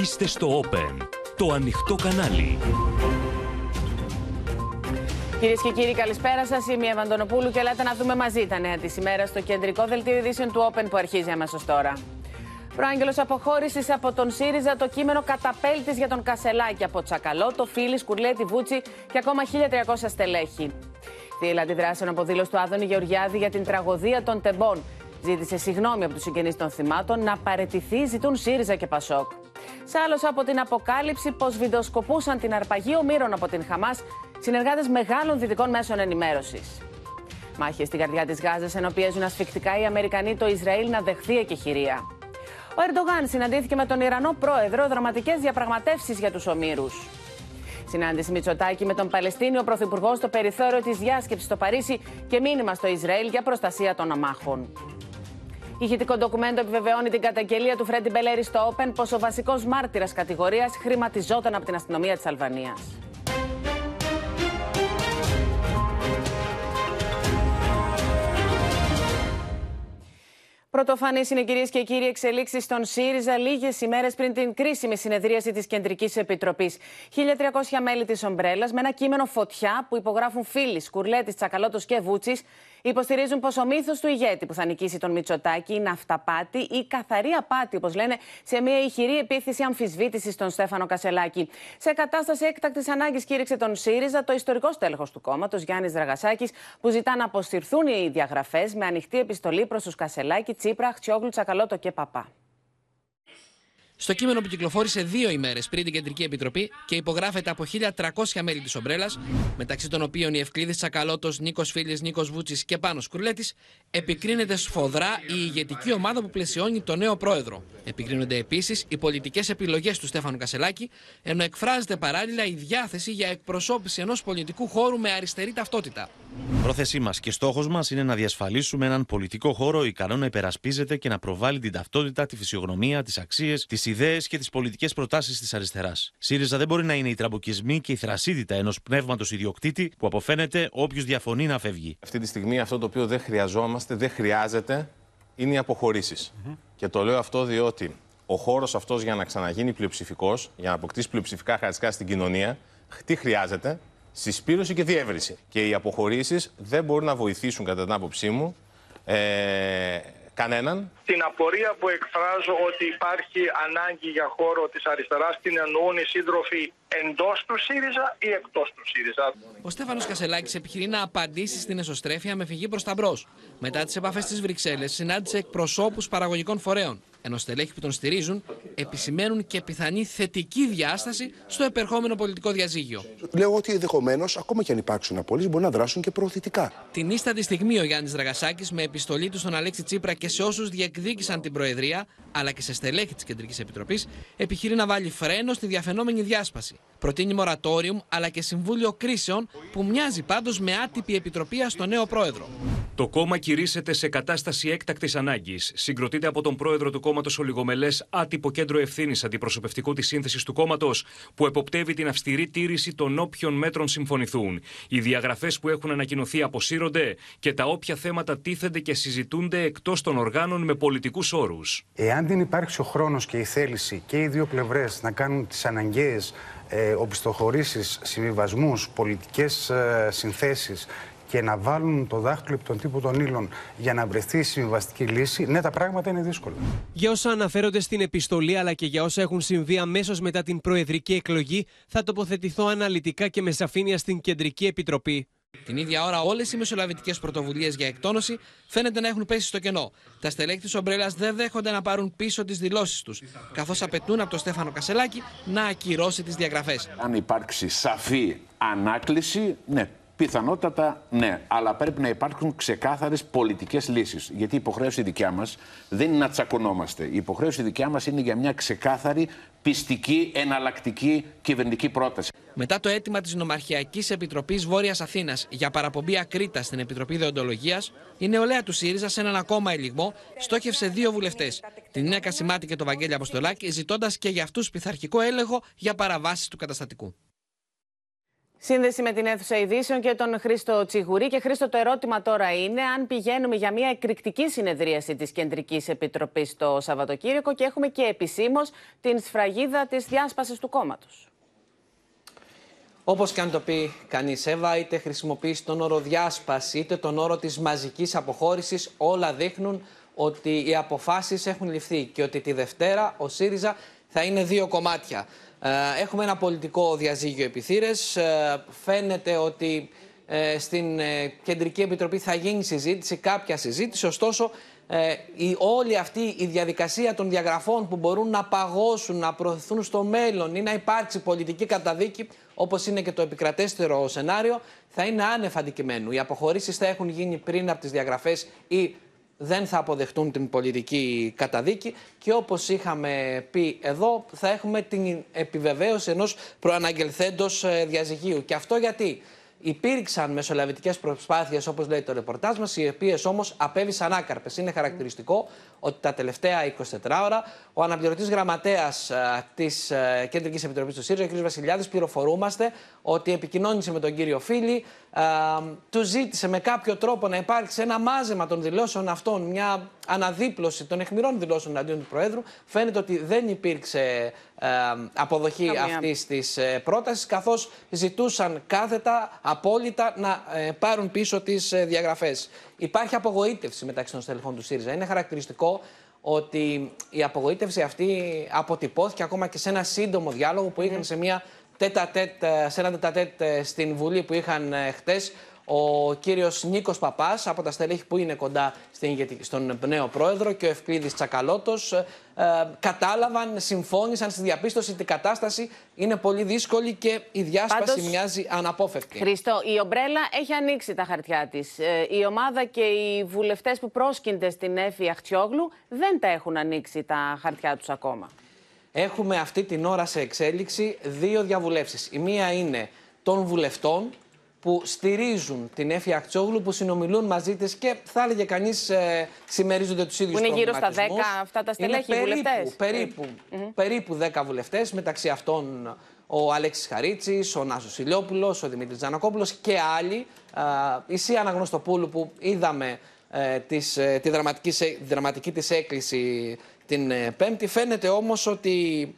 Είστε στο Open, το ανοιχτό κανάλι. Κυρίες και κύριοι, καλησπέρα σας. Είμαι η Ευαντονοπούλου και ελάτε να δούμε μαζί τα νέα της ημέρας στο κεντρικό δελτίο ειδήσεων του Open που αρχίζει αμέσως τώρα. Προάγγελος αποχώρησης από τον ΣΥΡΙΖΑ το κείμενο καταπέλτης για τον Κασελάκη από Τσακαλώ, το Φίλης, Κουρλέτη, Βούτσι και ακόμα 1.300 στελέχη. Θύελα αντιδράσεων από δήλωση του Άδωνη Γεωργιάδη για την τραγωδία των τεμπών. Ζήτησε συγγνώμη από τους συγγενείς των θυμάτων να παρετηθεί, ζητούν ΣΥΡΙΖΑ και ΠΑΣΟΚ. Σ' από την αποκάλυψη πως βιντεοσκοπούσαν την αρπαγή ομήρων από την Χαμάς συνεργάτες μεγάλων δυτικών μέσων ενημέρωσης. Μάχες στην καρδιά της Γάζας, ενώ πιέζουν ασφικτικά οι Αμερικανοί το Ισραήλ να δεχθεί εκεχηρία. Ο Ερντογάν συναντήθηκε με τον Ιρανό πρόεδρο δραματικές διαπραγματεύσεις για τους ομήρους. Συνάντηση Μητσοτάκη με τον Παλαιστίνιο Πρωθυπουργό στο περιθώριο της διάσκεψης στο Παρίσι και μήνυμα στο Ισραήλ για προστασία των αμάχων. Ηχητικό ντοκουμέντο επιβεβαιώνει την καταγγελία του Φρέντι Μπελέρη στο Open πως ο βασικός μάρτυρας κατηγορίας χρηματιζόταν από την αστυνομία της Αλβανίας. Πρωτοφανή είναι κυρίες και κύριοι εξελίξεις στον ΣΥΡΙΖΑ λίγες ημέρες πριν την κρίσιμη συνεδρίαση της Κεντρικής Επιτροπής. 1.300 μέλη της Ομπρέλας με ένα κείμενο φωτιά που υπογράφουν φίλοι Κουρλέτη, Τσακαλώτος και Βούτσης Υποστηρίζουν πως ο μύθος του ηγέτη που θα νικήσει τον Μητσοτάκη είναι αυταπάτη ή καθαρή απάτη, όπως λένε, σε μια ηχηρή επίθεση αμφισβήτησης στον Στέφανο Κασελάκη. Σε κατάσταση έκτακτης ανάγκης κήρυξε τον ΣΥΡΙΖΑ το ιστορικό στέλεχος του κόμματος, Γιάννης Δραγασάκης, που ζητά να αποσυρθούν οι διαγραφές με ανοιχτή επιστολή προς τους Κασελάκη, Τσίπρα, Χτσιόγλου, Τσακαλώτο και Παπά. Στο κείμενο που κυκλοφόρησε δύο ημέρες πριν την Κεντρική Επιτροπή και υπογράφεται από 1.300 μέλη της Ομπρέλας, μεταξύ των οποίων η Ευκλήδης Τσακαλώτος, Νίκος Φίλης, Νίκος Βούτσης και Πάνος Κουρλέτη, επικρίνεται σφοδρά η ηγετική ομάδα που πλαισιώνει τον νέο πρόεδρο. Επικρίνονται επίσης οι πολιτικές επιλογές του Στέφανου Κασελάκη, ενώ εκφράζεται παράλληλα η διάθεση για εκπροσώπηση ενός πολιτικού χώρου με αριστερή ταυτότητα. Πρόθεσή μας και στόχος μας είναι να διασφαλίσουμε έναν πολιτικό χώρο ικανό να υπερασπίζεται και να προβάλλει την ταυτότητα, τη φυσιογνωμία, τις αξίες, τις ιδέες και τις πολιτικές προτάσεις της αριστεράς. ΣΥΡΙΖΑ δεν μπορεί να είναι οι τραμποκισμοί και η θρασίδητα ενός πνεύματος ιδιοκτήτη που αποφαίνεται όποιος διαφωνεί να φεύγει. Αυτή τη στιγμή αυτό το οποίο δεν χρειαζόμαστε, δεν χρειάζεται, είναι οι αποχωρήσεις. Και το λέω αυτό διότι ο χώρος αυτός για να ξαναγίνει πλειοψηφικός, για να αποκτήσει πλειοψηφικά χαριστικά στην κοινωνία, τι χρειάζεται, συσπήρωση και διεύρυνση. Και οι αποχωρήσεις δεν μπορούν να βοηθήσουν, κατά την άποψή μου, ε, κανέναν; Την απορία που εκφράζω ότι υπάρχει ανάγκη για χώρο της αριστεράς την εννοούν οι σύντροφοι εντός του ΣΥΡΙΖΑ ή εκτός του ΣΥΡΙΖΑ; Ο Στέφανος Κασελάκης επιχειρεί να απαντήσει στην εσωστρέφεια με φυγή προς τα μπρος. Μετά τις επαφές της Βρυξέλλες συνάντησε εκπροσώπους παραγωγικών φορέων ενώ στελέχοι που τον στηρίζουν επισημαίνουν και πιθανή θετική διάσταση στο επερχόμενο πολιτικό διαζύγιο. Λέω ότι ενδεχομένως, ακόμα και αν υπάρξουν απολύσει, μπορεί να δράσουν και προωθητικά. Την ίστατη στιγμή ο Γιάννης Δραγασάκης, με επιστολή του στον Αλέξη Τσίπρα και σε όσους διεκδίκησαν την Προεδρία, αλλά και σε στελέχη της Κεντρικής Επιτροπής, επιχειρεί να βάλει φρένο στη διαφαινόμενη διάσπαση. Προτείνει μορατόριουμ αλλά και συμβούλιο κρίσεων που μοιάζει πάντως με άτυπη επιτροπή στο νέο πρόεδρο. Το κόμμα κηρύσσεται σε κατάσταση έκτακτης ανάγκης. Συγκροτείται από τον πρόεδρο του κόμματος Ολιγομελέ άτυπο κέντρο ευθύνης αντιπροσωπευτικού της σύνθεσης του κόμματος, που εποπτεύει την αυστηρή τήρηση των όποιων μέτρων συμφωνηθούν. Οι διαγραφές που έχουν ανακοινωθεί αποσύρονται και τα όποια θέματα τίθενται και συζητούνται εκτός των οργάνων με πολιτικούς όρους. Εάν δεν υπάρξει ο χρόνος και η θέληση και οι δύο πλευρές να κάνουν τις αναγκαίες ε, οπισθοχωρήσεις, συμβιβασμούς, πολιτικές ε, συνθέσεις και να βάλουν το δάχτυλο επί τον τύπο των ύλων για να βρεθεί η συμβαστική λύση, ναι, τα πράγματα είναι δύσκολα. Για όσα αναφέρονται στην επιστολή αλλά και για όσα έχουν συμβεί αμέσως μετά την προεδρική εκλογή, θα τοποθετηθώ αναλυτικά και με σαφήνεια στην Κεντρική Επιτροπή. Την ίδια ώρα, όλες οι μεσολαβητικές πρωτοβουλίες για εκτόνωση φαίνεται να έχουν πέσει στο κενό. Τα στελέχη της Ομπρέλας δεν δέχονται να πάρουν πίσω τις δηλώσεις τους, καθώς απαιτούν από τον Στέφανο Κασελάκη να ακυρώσει τις διαγραφές. Αν υπάρξει σαφή ανάκληση, ναι, Πιθανότατα ναι, αλλά πρέπει να υπάρχουν ξεκάθαρες πολιτικές λύσεις. Γιατί η υποχρέωση δικιά μας δεν είναι να τσακωνόμαστε. Η υποχρέωση δικιά μας είναι για μια ξεκάθαρη, πιστική, εναλλακτική κυβερνητική πρόταση. Μετά το αίτημα της Νομαρχιακής Επιτροπής Βόρειας Αθήνας για παραπομπή ακρίτα στην Επιτροπή Δεοντολογίας, η νεολαία του ΣΥΡΙΖΑ σε έναν ακόμα ελιγμό στόχευσε δύο βουλευτές, την Νέα Κασιμάτη και τον Βαγγέλη Αποστολάκη, ζητώντας και για αυτούς πειθαρχικό έλεγχο για παραβάσεις του καταστατικού. Σύνδεση με την αίθουσα ειδήσεων και τον Χρήστο Τσιγουρή. Και Χρήστο, το ερώτημα τώρα είναι αν πηγαίνουμε για μια εκρηκτική συνεδρίαση της Κεντρικής Επιτροπής το Σαββατοκύριακο και έχουμε και επισήμως την σφραγίδα της διάσπασης του κόμματος. Όπως και αν το πει κανείς, Εύα, είτε χρησιμοποιήσει τον όρο διάσπαση, είτε τον όρο της μαζικής αποχώρησης, όλα δείχνουν ότι οι αποφάσεις έχουν ληφθεί και ότι τη Δευτέρα ο ΣΥΡΙΖΑ θα είναι δύο κομμάτια. Ε, έχουμε ένα πολιτικό διαζύγιο επιθύρες. Ε, φαίνεται ότι ε, στην Κεντρική Επιτροπή θα γίνει συζήτηση, κάποια συζήτηση. Ωστόσο, η, όλη αυτή η διαδικασία των διαγραφών που μπορούν να παγώσουν, να προωθηθούν στο μέλλον ή να υπάρξει πολιτική καταδίκη, όπως είναι και το επικρατέστερο σενάριο, θα είναι άνευ αντικειμένου. Οι αποχωρήσεις θα έχουν γίνει πριν από τις διαγραφές ή δεν θα αποδεχτούν την πολιτική καταδίκη και όπως είχαμε πει εδώ θα έχουμε την επιβεβαίωση ενός προαναγγελθέντος ε, διαζυγίου. Και αυτό γιατί; Υπήρξαν μεσολαβητικές προσπάθειες όπως λέει το ρεπορτάζ μας οι οποίες όμως απέβησαν άκαρπες. Είναι χαρακτηριστικό ότι τα τελευταία 24 ώρα ο αναπληρωτής γραμματέας ε, της ε, Κεντρικής Επιτροπής του ΣΥΡΙΖΑ, κ. Βασιλιάδης, πληροφορούμαστε ότι επικοινώνησε με τον κύριο Φίλη, ε, του ζήτησε με κάποιο τρόπο να υπάρξει ένα μάζεμα των δηλώσεων αυτών, μια αναδίπλωση των εχμηρών δηλώσεων αντίον του Προέδρου. Φαίνεται ότι δεν υπήρξε ε, αποδοχή Καμία. αυτής της ε, πρότασης, καθώς ζητούσαν κάθετα, απόλυτα, να ε, πάρουν πίσω τις ε, διαγραφές. Υπάρχει απογοήτευση μεταξύ των στελεχών του ΣΥΡΙΖΑ. Είναι χαρακτηριστικό ότι η απογοήτευση αυτή αποτυπώθηκε ακόμα και σε ένα σύντομο διάλογο που είχαν σε μια τέτα σε ένα τέτα στην Βουλή που είχαν χτες ο κύριος Νίκος Παπάς από τα στελέχη που είναι κοντά στον νέο πρόεδρο και ο Ευκλήδης Τσακαλώτος ε, κατάλαβαν, συμφώνησαν στη διαπίστωση ότι η κατάσταση είναι πολύ δύσκολη και η διάσπαση Πάντως, μοιάζει αναπόφευκτη. Χριστό, η ομπρέλα έχει ανοίξει τα χαρτιά της. Ε, η ομάδα και οι βουλευτές που πρόσκυνται στην Έφη Αχτσιόγλου δεν τα έχουν ανοίξει τα χαρτιά τους ακόμα. Έχουμε αυτή την ώρα σε εξέλιξη δύο διαβουλεύσεις. Η μία είναι των βουλευτών που στηρίζουν την Έφη Αχτσόγλου, που συνομιλούν μαζί της και θα έλεγε κανείς ε, συμμερίζονται τους ίδιους Που είναι γύρω στα 10 αυτά τα στελέχη βουλευτές. Περίπου, περίπου 10 βουλευτές, μεταξύ αυτών ο Αλέξης Χαρίτσης, ο Νάσος Ηλιόπουλος, ο Δημήτρης Τζανακόπουλος και άλλοι. η Σία Αναγνωστοπούλου που είδαμε ε, της, ε, τη δραματική, δραματική της έκκληση την ε, Πέμπτη. Φαίνεται όμως ότι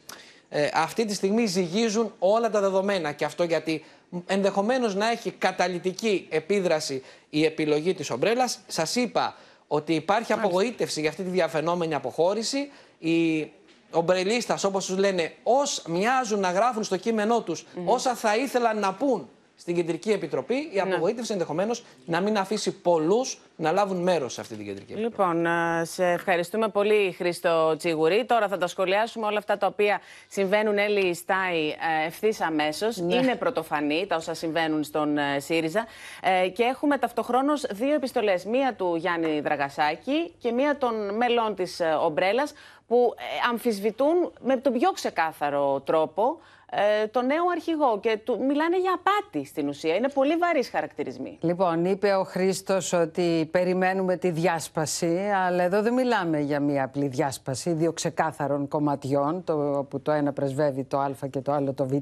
αυτή τη στιγμή ζυγίζουν όλα τα δεδομένα και αυτό γιατί ενδεχομένως να έχει καταλητική επίδραση η επιλογή της ομπρέλας. Σας είπα ότι υπάρχει απογοήτευση για αυτή τη διαφαινόμενη αποχώρηση. Οι ομπρελίστας όπως τους λένε ως μοιάζουν να γράφουν στο κείμενό τους όσα θα ήθελαν να πούν στην Κεντρική Επιτροπή, η ναι. απογοήτευση ναι. ενδεχομένως να μην αφήσει πολλούς να λάβουν μέρος σε αυτή την Κεντρική Επιτροπή. Λοιπόν, σε ευχαριστούμε πολύ, Χρήστο Τσιγουρή. Τώρα θα τα σχολιάσουμε όλα αυτά τα οποία συμβαίνουν, Έλλη Στάι, ε, ευθύς αμέσως. Ναι. Είναι πρωτοφανή τα όσα συμβαίνουν στον ε, ΣΥΡΙΖΑ. Ε, και έχουμε ταυτοχρόνως δύο επιστολές. Μία του Γιάννη Δραγασάκη και μία των μελών της Ομπρέλας που αμφισβητούν με τον πιο ξεκάθαρο τρόπο ε, το νέο αρχηγό και του, μιλάνε για απάτη στην ουσία. Είναι πολύ βαρύς χαρακτηρισμοί. Λοιπόν, είπε ο Χρήστος ότι περιμένουμε τη διάσπαση, αλλά εδώ δεν μιλάμε για μία απλή διάσπαση δύο ξεκάθαρων κομματιών, το, που το ένα πρεσβεύει το Α και το άλλο το Β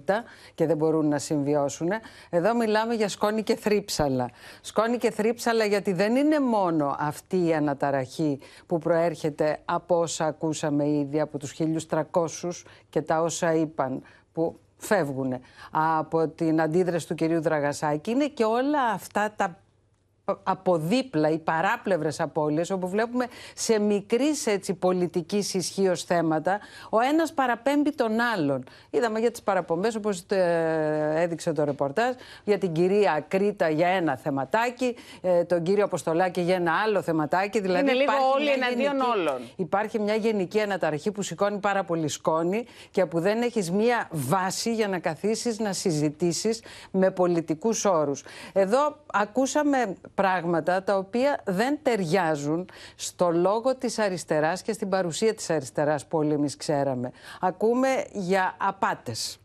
και δεν μπορούν να συμβιώσουν. Εδώ μιλάμε για σκόνη και θρύψαλα. Σκόνη και θρύψαλα γιατί δεν είναι μόνο αυτή η αναταραχή που προέρχεται από όσα ακούσαμε ήδη από τους 1300 και τα όσα είπαν που φεύγουν από την αντίδραση του κυρίου Δραγασάκη. Είναι και όλα αυτά τα από δίπλα οι παράπλευρες απώλειες όπου βλέπουμε σε μικρής έτσι, πολιτικής ισχύως θέματα ο ένας παραπέμπει τον άλλον. Είδαμε για τις παραπομπές όπως ε, έδειξε το ρεπορτάζ για την κυρία Κρήτα για ένα θεματάκι, ε, τον κύριο Αποστολάκη για ένα άλλο θεματάκι. Δηλαδή Είναι λίγο όλοι εναντίον όλων. Υπάρχει μια γενική αναταραχή που σηκώνει πάρα πολύ σκόνη και που δεν έχεις μια βάση για να καθίσεις να συζητήσεις με πολιτικούς όρους. Εδώ ακούσαμε πράγματα τα οποία δεν ταιριάζουν στο λόγο της αριστεράς και στην παρουσία της αριστεράς που όλοι εμείς ξέραμε. Ακούμε για απάτες.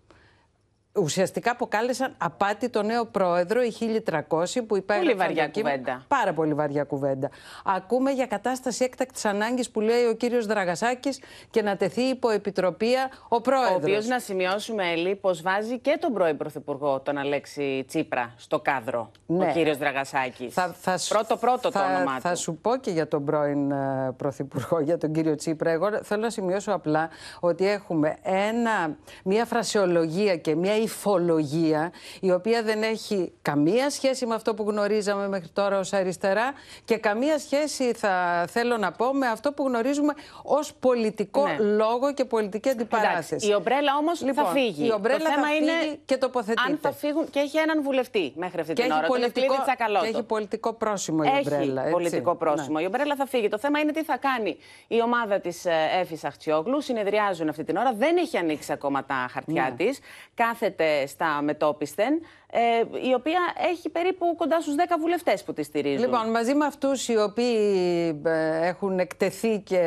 Ουσιαστικά αποκάλεσαν απάτη το νέο πρόεδρο, οι 1300 που υπέγραψαν. Πολύ βαριά το κείμενο. κουβέντα. Πάρα πολύ βαριά κουβέντα. Ακούμε για κατάσταση έκτακτης ανάγκης που λέει ο κύριος Δραγασάκης και να τεθεί υπό επιτροπία ο πρόεδρος. Ο οποίος να σημειώσουμε, Έλλη, πω βάζει και τον πρώην Πρωθυπουργό, τον Αλέξη Τσίπρα, στο κάδρο. Ναι. Ο κύριος Δραγασάκης. Θα, θα, σου- Πρώτο-πρώτο το θα- όνομά Θα του. σου πω και για τον πρώην ε, Πρωθυπουργό, για τον κύριο Τσίπρα. Εγώ θέλω να σημειώσω απλά ότι έχουμε ένα, μια φρασιολογία και μια υφολογία η οποία δεν έχει καμία σχέση με αυτό που γνωρίζαμε μέχρι τώρα ως αριστερά και καμία σχέση θα θέλω να πω με αυτό που γνωρίζουμε ως πολιτικό Ναι. λόγο και πολιτική αντιπαράθεση. Εντάξει, η ομπρέλα όμως Λοιπόν, θα φύγει. η ομπρέλα το θέμα θα είναι φύγει και τοποθετείται. Αν θα φύγουν και έχει έναν βουλευτή μέχρι αυτή και την έχει, ώρα. τον πολιτικό, Ευκλήδη Τσακαλώτο. και έχει πολιτικό πρόσημο η Έχει ομπρέλα. έτσι. πολιτικό πρόσημο. Ναι. Η ομπρέλα θα φύγει. Το θέμα είναι τι θα κάνει η ομάδα της Εφης Αχτσιόγλου. Συνεδριάζουν αυτή την ώρα. Δεν έχει ανοίξει ακόμα τα χαρτιά Ναι. της. τη. Κάθεται στα μετόπισθεν, ε, η οποία έχει περίπου κοντά στους 10 βουλευτές που τη στηρίζουν. Λοιπόν, μαζί με αυτούς οι οποίοι ε, έχουν εκτεθεί και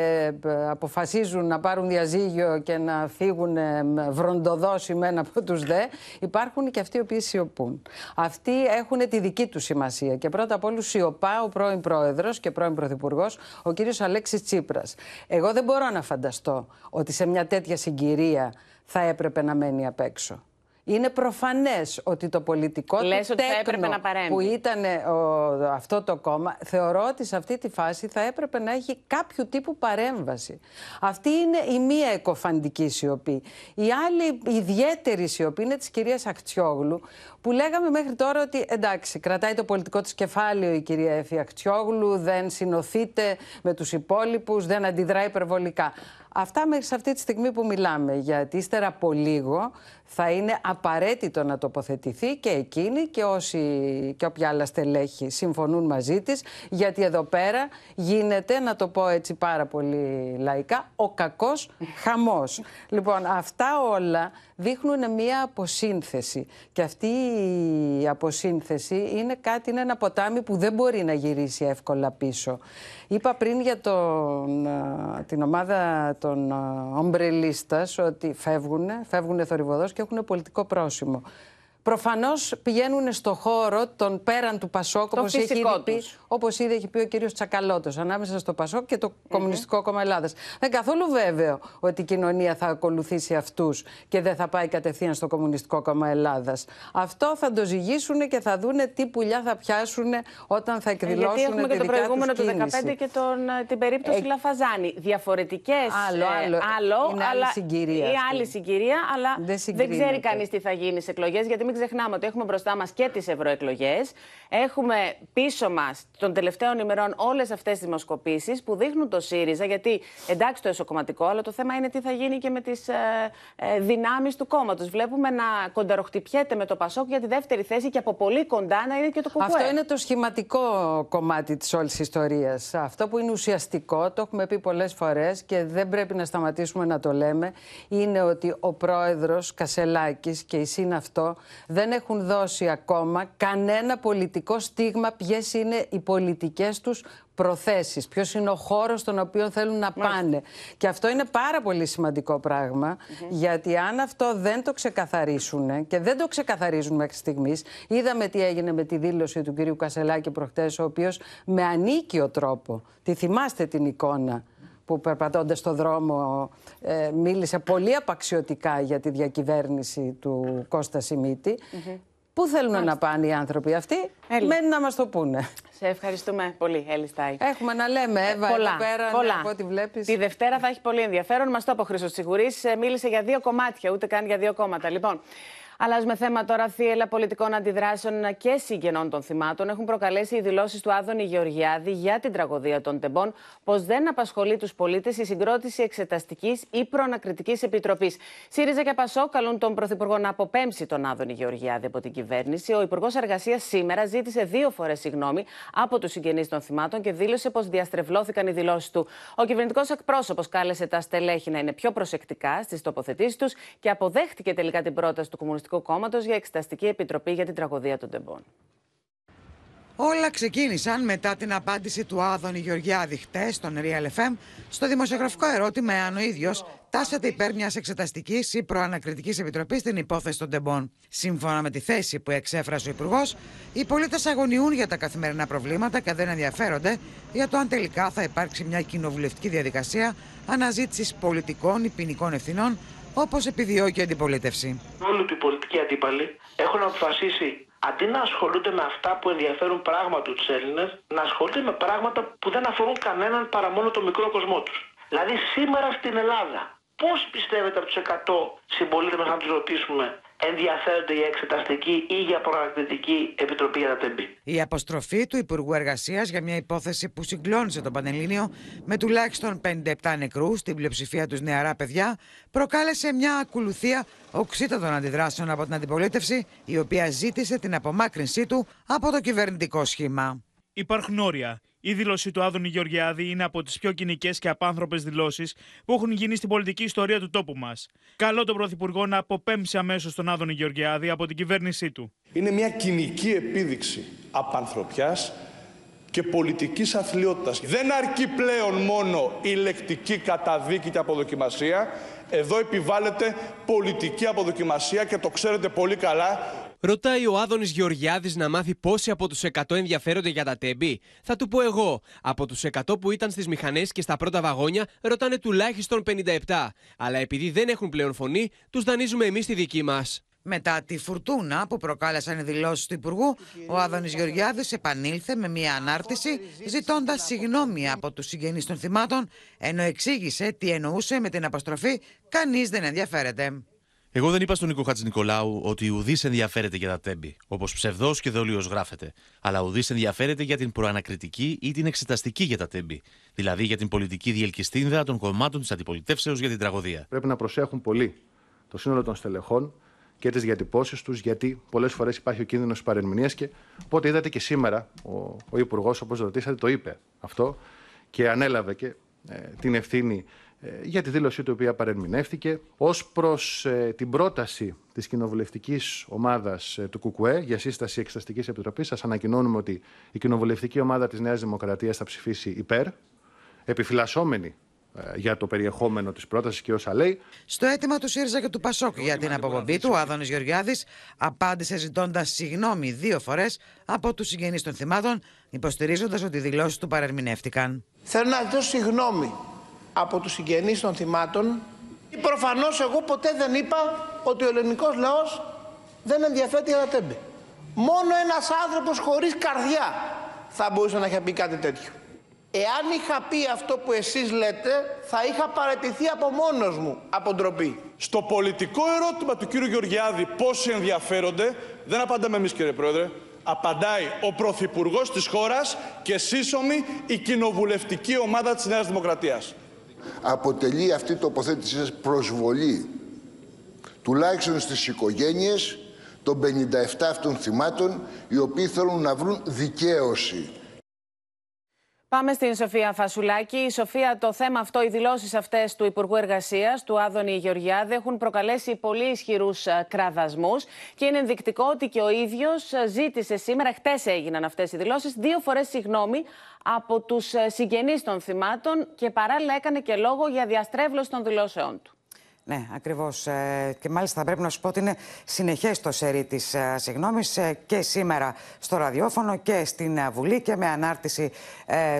ε, αποφασίζουν να πάρουν διαζύγιο και να φύγουν ε, με βροντοδόση με ένα από τους δε, υπάρχουν και αυτοί οι οποίοι σιωπούν. Αυτοί έχουν τη δική τους σημασία και πρώτα απ' όλους σιωπά ο πρώην πρόεδρος και πρώην πρωθυπουργός, ο κύριος Αλέξης Τσίπρας. Εγώ δεν μπορώ να φανταστώ ότι σε μια τέτοια συγκυρία θα έπρεπε να μένει απ' έξω. Είναι προφανές ότι το πολιτικό Λες του ότι θα έπρεπε τέκνο να παρέμβει. που ήταν ο- αυτό το κόμμα, θεωρώ ότι σε αυτή τη φάση θα έπρεπε να έχει κάποιο τύπου παρέμβαση. Αυτή είναι η μία εκοφαντική σιωπή. Η άλλη ιδιαίτερη σιωπή είναι της κυρίας Ακτιόγλου, που λέγαμε μέχρι τώρα ότι εντάξει, κρατάει το πολιτικό της κεφάλαιο η κυρία Εφη Ακτιόγλου, δεν συνοθείται με τους υπόλοιπους, δεν αντιδρά υπερβολικά. Αυτά μέχρι σε αυτή τη στιγμή που μιλάμε, γιατί ύστερα από λίγο θα είναι απαραίτητο να τοποθετηθεί και εκείνη και όσοι και όποια άλλα στελέχη συμφωνούν μαζί της, γιατί εδώ πέρα γίνεται, να το πω έτσι πάρα πολύ λαϊκά, ο κακός χαμός. λοιπόν, αυτά όλα δείχνουν μία αποσύνθεση και αυτή η αποσύνθεση είναι κάτι, είναι ένα ποτάμι που δεν μπορεί να γυρίσει εύκολα πίσω. Είπα πριν για τον, α, την ομάδα των α, ομπρελίστας ότι φεύγουν, φεύγουν θορυβοδός και έχουν πολιτικό πρόσημο. Προφανώς πηγαίνουν στο χώρο των πέραν του Πασόκ, Το όπως έχει, φυσικό ήδη πει- τους. όπως ήδη έχει πει ο κύριος Τσακαλώτος, ανάμεσα στο Πασόκ και το Κομμουνιστικό Κόμμα Ελλάδας. Δεν είναι καθόλου βέβαιο ότι η κοινωνία θα ακολουθήσει αυτούς και δεν θα πάει κατευθείαν στο Κομμουνιστικό Κόμμα Ελλάδας. Αυτό θα το ζυγίσουν και θα δούνε τι πουλιά θα πιάσουν όταν θα Ε, εκδηλώσουν Γιατί έχουμε τη και το δικιά προηγούμενο τους του κίνηση. 2015 και τον, ε, την περίπτωση Ε, Λαφαζάνη. Διαφορετικές. Άλλο, άλλο. Είναι άλλη αλλά, συγκυρία Η αυτή. άλλη συγκυρία, αλλά Δεν δεν, συγκρίνεται. ξέρει κανείς τι θα γίνει στις εκλογές. Γιατί μην ξεχνάμε ότι έχουμε μπροστά μας και τις ευρωεκλογές. Έχουμε πίσω μας των τελευταίων ημερών όλες αυτές τις δημοσκοπήσεις που δείχνουν το ΣΥΡΙΖΑ. Γιατί εντάξει το εσωκομματικό, αλλά το θέμα είναι τι θα γίνει και με τις ε, ε, δυνάμεις του κόμματος. Βλέπουμε να κοντεροχτυπιέται με το Πασόκ για τη δεύτερη θέση και από πολύ κοντά να είναι και το κουκουέ. Αυτό είναι το σχηματικό κομμάτι της όλης ιστορίας. Αυτό που είναι ουσιαστικό, το έχουμε πει πολλές φορές και δεν πρέπει να σταματήσουμε να το λέμε, είναι ότι ο πρόεδρος Κασελάκης και η ΣΥΝ αυτό δεν έχουν δώσει ακόμα κανένα πολιτικό στίγμα ποιες είναι οι πολιτικές τους προθέσεις, ποιος είναι ο χώρος στον οποίο θέλουν να πάνε. Και αυτό είναι πάρα πολύ σημαντικό πράγμα, γιατί αν αυτό δεν το ξεκαθαρίσουν και δεν το ξεκαθαρίζουν μέχρι στιγμής, είδαμε τι έγινε με τη δήλωση του κυρίου Κασελάκη προχτές, ο οποίος με ανίκιο τρόπο, τη θυμάστε την εικόνα, που περπατώντας στο δρόμο ε, μίλησε πολύ απαξιωτικά για τη διακυβέρνηση του Κώστα Σιμίτη. Πού θέλουν να πάνε οι άνθρωποι αυτοί, Έλλη. μένει να μας το πούνε. Σε ευχαριστούμε πολύ, Έλλη Στάι. Έχουμε να λέμε, Εύα, πολλά, εδώ πέρα, ναι, πολλά. από ό,τι βλέπεις. Τη Δευτέρα θα έχει πολύ ενδιαφέρον. Μας το είπε ο Χρήστος Τσιγουρής. Μίλησε για δύο κομμάτια, ούτε καν για δύο κόμματα. Λοιπόν, αλλάζουμε θέμα τώρα. Θύελα πολιτικών αντιδράσεων και συγγενών των θυμάτων έχουν προκαλέσει οι δηλώσεις του Άδωνη Γεωργιάδη για την τραγωδία των τεμπών, πω δεν απασχολεί τους πολίτες η συγκρότηση εξεταστικής ή προανακριτικής επιτροπής. ΣΥΡΙΖΑ και ΠΑΣΟ καλούν τον Πρωθυπουργό να αποπέμψει τον Άδωνη Γεωργιάδη από την κυβέρνηση. Ο Υπουργός Εργασίας σήμερα ζήτησε δύο φορές συγγνώμη από τους συγγενείς των θυμάτων και δήλωσε πως διαστρεβλώθηκαν οι δηλώσεις του. Ο κυβερνητικός εκπρόσωπος κάλεσε τα στελέχη να είναι πιο προσεκτικά στις τοποθετήσεις τους και αποδέχτηκε τελικά την πρόταση του Κομμουνιστικού Κόμματος για εξεταστική επιτροπή για την τραγωδία των τεμπών. Όλα ξεκίνησαν μετά την απάντηση του Άδωνη Γεωργιάδη χτες στον Real FM στο δημοσιογραφικό ερώτημα εάν ο ίδιος τάσεται υπέρ μιας εξεταστικής ή προανακριτικής επιτροπής στην υπόθεση των τεμπών. Σύμφωνα με τη θέση που εξέφρασε ο Υπουργός, οι πολίτες αγωνιούν για τα καθημερινά προβλήματα και δεν ενδιαφέρονται για το αν τελικά θα υπάρξει μια κοινοβουλευτική διαδικασία αναζήτησης πολιτικών ή ποινικών ευθυνών, όπως επιδιώκει η αντιπολίτευση. Όλοι οι πολιτικοί αντίπαλοι έχουν αποφασίσει αντί να ασχολούνται με αυτά που ενδιαφέρουν πράγματι τους Έλληνες, να ασχολούνται με πράγματα που δεν αφορούν κανέναν παρά μόνο το μικρό κοσμό τους. Δηλαδή σήμερα στην Ελλάδα, πώς πιστεύετε από τους 100 συμπολίτες μας να τους ρωτήσουμε ενδιαφέρονται για εξεταστική ή για προανακριτική επιτροπή για τα τεμπή. Η αποστροφή του Υπουργού Εργασίας για μια υπόθεση που συγκλώνησε τον Πανελλήνιο με τουλάχιστον 57 νεκρού, στην πλειοψηφία τους νεαρά παιδιά, προκάλεσε μια ακολουθία οξύτατων αντιδράσεων από την αντιπολίτευση, η οποία ζήτησε την απομάκρυνσή του από το κυβερνητικό σχήμα. Υπάρχουν όρια. Η δήλωση του Άδωνη Γεωργιάδη είναι από τις πιο κοινικές και απάνθρωπες δηλώσεις που έχουν γίνει στην πολιτική ιστορία του τόπου μας. Καλό τον Πρωθυπουργό να αποπέμψει αμέσως τον Άδωνη Γεωργιάδη από την κυβέρνησή του. Είναι μια κοινική επίδειξη απανθρωπιάς και πολιτικής αθλειότητας. Δεν αρκεί πλέον μόνο η λεκτική καταδίκη και αποδοκιμασία. Εδώ επιβάλλεται πολιτική αποδοκιμασία και το ξέρετε πολύ καλά Ρωτάει ο Άδωνης Γεωργιάδης να μάθει πόσοι από τους 100 ενδιαφέρονται για τα τέμπη. Θα του πω εγώ. Από τους 100 που ήταν στις μηχανές και στα πρώτα βαγόνια, ρωτάνε τουλάχιστον 57. Αλλά επειδή δεν έχουν πλέον φωνή, τους δανείζουμε εμείς τη δική μας. Μετά τη φουρτούνα που προκάλεσαν οι δηλώσεις του Υπουργού, ο Άδωνης Γεωργιάδης επανήλθε με μια ανάρτηση ζητώντας συγγνώμη από τους συγγενείς των θυμάτων, ενώ εξήγησε τι εννοούσε με την αποστροφή Κανείς δεν ενδιαφέρεται. Εγώ δεν είπα στον Νίκο Χατζη Νικολάου ότι ουδής ενδιαφέρεται για τα τέμπη, όπως ψευδός και δολίω γράφεται. Αλλά ουδής ενδιαφέρεται για την προανακριτική ή την εξεταστική για τα τέμπη. Δηλαδή για την πολιτική διελκυστίνδα των κομμάτων της αντιπολιτεύσεως για την τραγωδία. Πρέπει να προσέχουν πολύ το σύνολο των στελεχών και τις διατυπώσεις τους, γιατί πολλές φορές υπάρχει ο κίνδυνος της παρεμηνία. Και οπότε είδατε και σήμερα ο, ο Υπουργός, όπως ρωτήσατε, το είπε αυτό και ανέλαβε και ε, την ευθύνη ε, για τη δήλωσή του, η οποία παρερμηνεύτηκε. Ω προς ε, την πρόταση της κοινοβουλευτικής ομάδας ε, του ΚΚΕ για σύσταση Εξεταστικής Επιτροπής, σας ανακοινώνουμε ότι η κοινοβουλευτική ομάδα της Νέας Δημοκρατίας θα ψηφίσει υπέρ, επιφυλασσόμενη για το περιεχόμενο της πρότασης και όσα λέει. Στο αίτημα του ΣΥΡΙΖΑ και του ΠΑΣΟΚ για την αποπομπή του, ο Άδωνης Γεωργιάδης απάντησε ζητώντας συγγνώμη δύο φορές από τους συγγενείς των θυμάτων, υποστηρίζοντας ότι οι δηλώσεις του παρερμηνεύτηκαν. Θέλω να ζητήσω συγγνώμη από τους συγγενείς των θυμάτων. Προφανώς εγώ ποτέ δεν είπα ότι ο ελληνικός λαός δεν ενδιαφέρεται για τα τέμπη. Μόνο ένας άνθρωπος χωρίς καρδιά θα μπορούσε να έχει πει κάτι τέτοιο. Εάν είχα πει αυτό που εσείς λέτε, θα είχα παραιτηθεί από μόνος μου από ντροπή. Στο πολιτικό ερώτημα του κύριου Γεωργιάδη πόσοι ενδιαφέρονται, δεν απαντάμε εμείς κύριε Πρόεδρε, απαντάει ο Πρωθυπουργός της χώρας και σύσσωμη η κοινοβουλευτική ομάδα της Νέας Δημοκρατίας αποτελεί αυτή η τοποθέτησή σας προσβολή τουλάχιστον στις οικογένειες των 57 αυτών θυμάτων οι οποίοι θέλουν να βρουν δικαίωση. Πάμε στην Σοφία Φασουλάκη. Η Σοφία, το θέμα αυτό, οι δηλώσεις αυτές του Υπουργού Εργασίας, του Άδωνη Γεωργιάδη, έχουν προκαλέσει πολύ ισχυρούς κραδασμούς και είναι ενδεικτικό ότι και ο ίδιος ζήτησε σήμερα, χτες έγιναν αυτές οι δηλώσεις, δύο φορές συγγνώμη από τους συγγενείς των θυμάτων και παράλληλα έκανε και λόγο για διαστρέβλωση των δηλώσεών του. Ναι, ακριβώς. Ε, και μάλιστα θα πρέπει να σου πω ότι είναι συνεχές το σερί της ε, συγγνώμης ε, και σήμερα στο ραδιόφωνο και στην Βουλή και με ανάρτηση